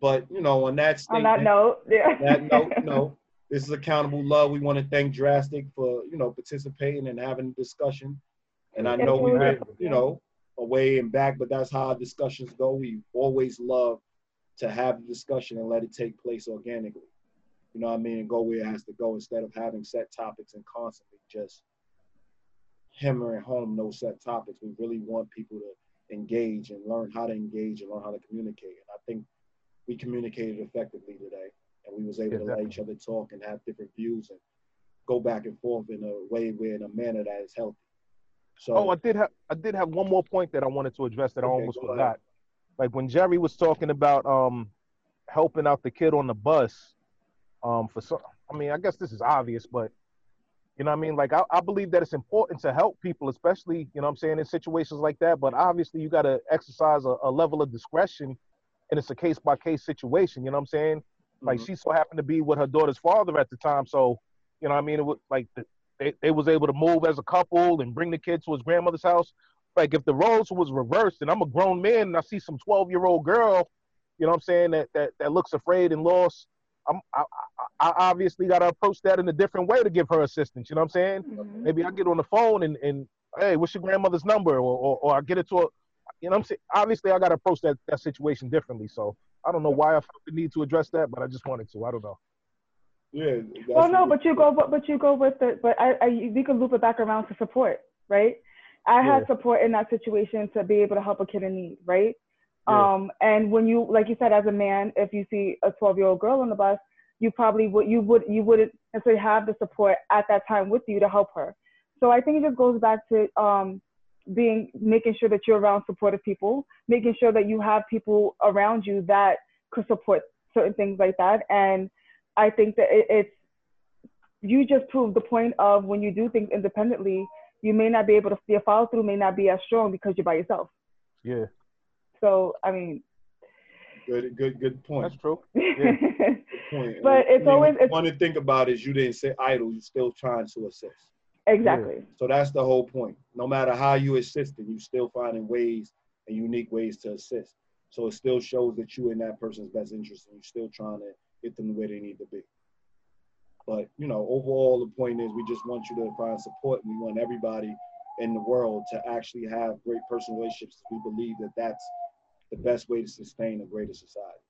But you know, on that statement, on that note, yeah. that note, no. This is accountable love. We want to thank Drastic for you know participating and having a discussion. And I know we went, you know, away and back, but that's how our discussions go. We always love to have the discussion and let it take place organically. You know what I mean? And go where it has to go instead of having set topics and constantly just hammering home no set topics. We really want people to engage and learn how to engage and learn how to communicate. And I think we communicated effectively today and we was able yeah, to let each other talk and have different views and go back and forth in a way where in a manner that is healthy. So, oh, I did have I did have one more point that I wanted to address that okay, I almost forgot. Ahead. Like when Jerry was talking about um helping out the kid on the bus, um for some I mean, I guess this is obvious, but you know what I mean? Like I, I believe that it's important to help people, especially, you know I'm saying, in situations like that. But obviously you gotta exercise a, a level of discretion and it's a case by case situation, you know what I'm saying? Mm-hmm. Like she so happened to be with her daughter's father at the time. So, you know what I mean? It was like the, they, they was able to move as a couple and bring the kid to his grandmother's house. Like if the roles was reversed and I'm a grown man and I see some 12 year old girl, you know what I'm saying, that, that, that looks afraid and lost, I'm, I, I, obviously got to approach that in a different way to give her assistance. You know what I'm saying? Mm-hmm. Maybe I get on the phone and, and hey, what's your grandmother's number? Or, or, or I get it to a, you know what I'm saying? Obviously, I got to approach that, that situation differently. So I don't know why I felt the need to address that, but I just wanted to. I don't know. Yeah. Well, no, but you go, but, but you go with the, but I, I, we can loop it back around to support, right? I yeah. had support in that situation to be able to help a kid in need, right? Yeah. Um, and when you, like you said, as a man, if you see a 12 year old girl on the bus, you probably would, you would, you wouldn't necessarily have the support at that time with you to help her. So I think it just goes back to um, being, making sure that you're around supportive people, making sure that you have people around you that could support certain things like that, and I think that it, it's you just proved the point of when you do things independently, you may not be able to your follow through may not be as strong because you're by yourself. Yeah. So I mean. Good, good, good point. That's true. Yeah. point. But it's I mean, always it's, one to think about is you didn't say idle. You're still trying to assist. Exactly. Yeah. So that's the whole point. No matter how you assist, and you're still finding ways and unique ways to assist. So it still shows that you in that person's best interest, and you're still trying to get them where they need to be. But you know, overall, the point is we just want you to find support. And we want everybody in the world to actually have great personal relationships. We believe that that's the best way to sustain a greater society.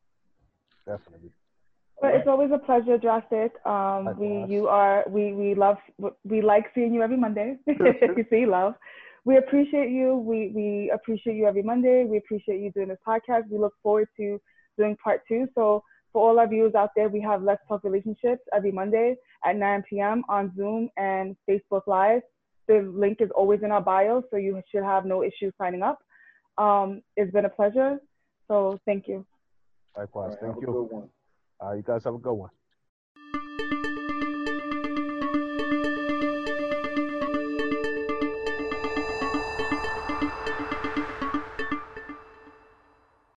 Definitely. But right. it's always a pleasure, Drastic. Um, we, you are, we, we love, we like seeing you every Monday. you see, love. We appreciate you. We, we appreciate you every Monday. We appreciate you doing this podcast. We look forward to doing part two. So for all our viewers out there, we have Let's Talk Relationships every Monday at 9 p.m. on Zoom and Facebook Live. The link is always in our bio, so you should have no issue signing up. Um, it's been a pleasure. So thank you. Likewise. Right, thank you. Uh, you guys have a good one.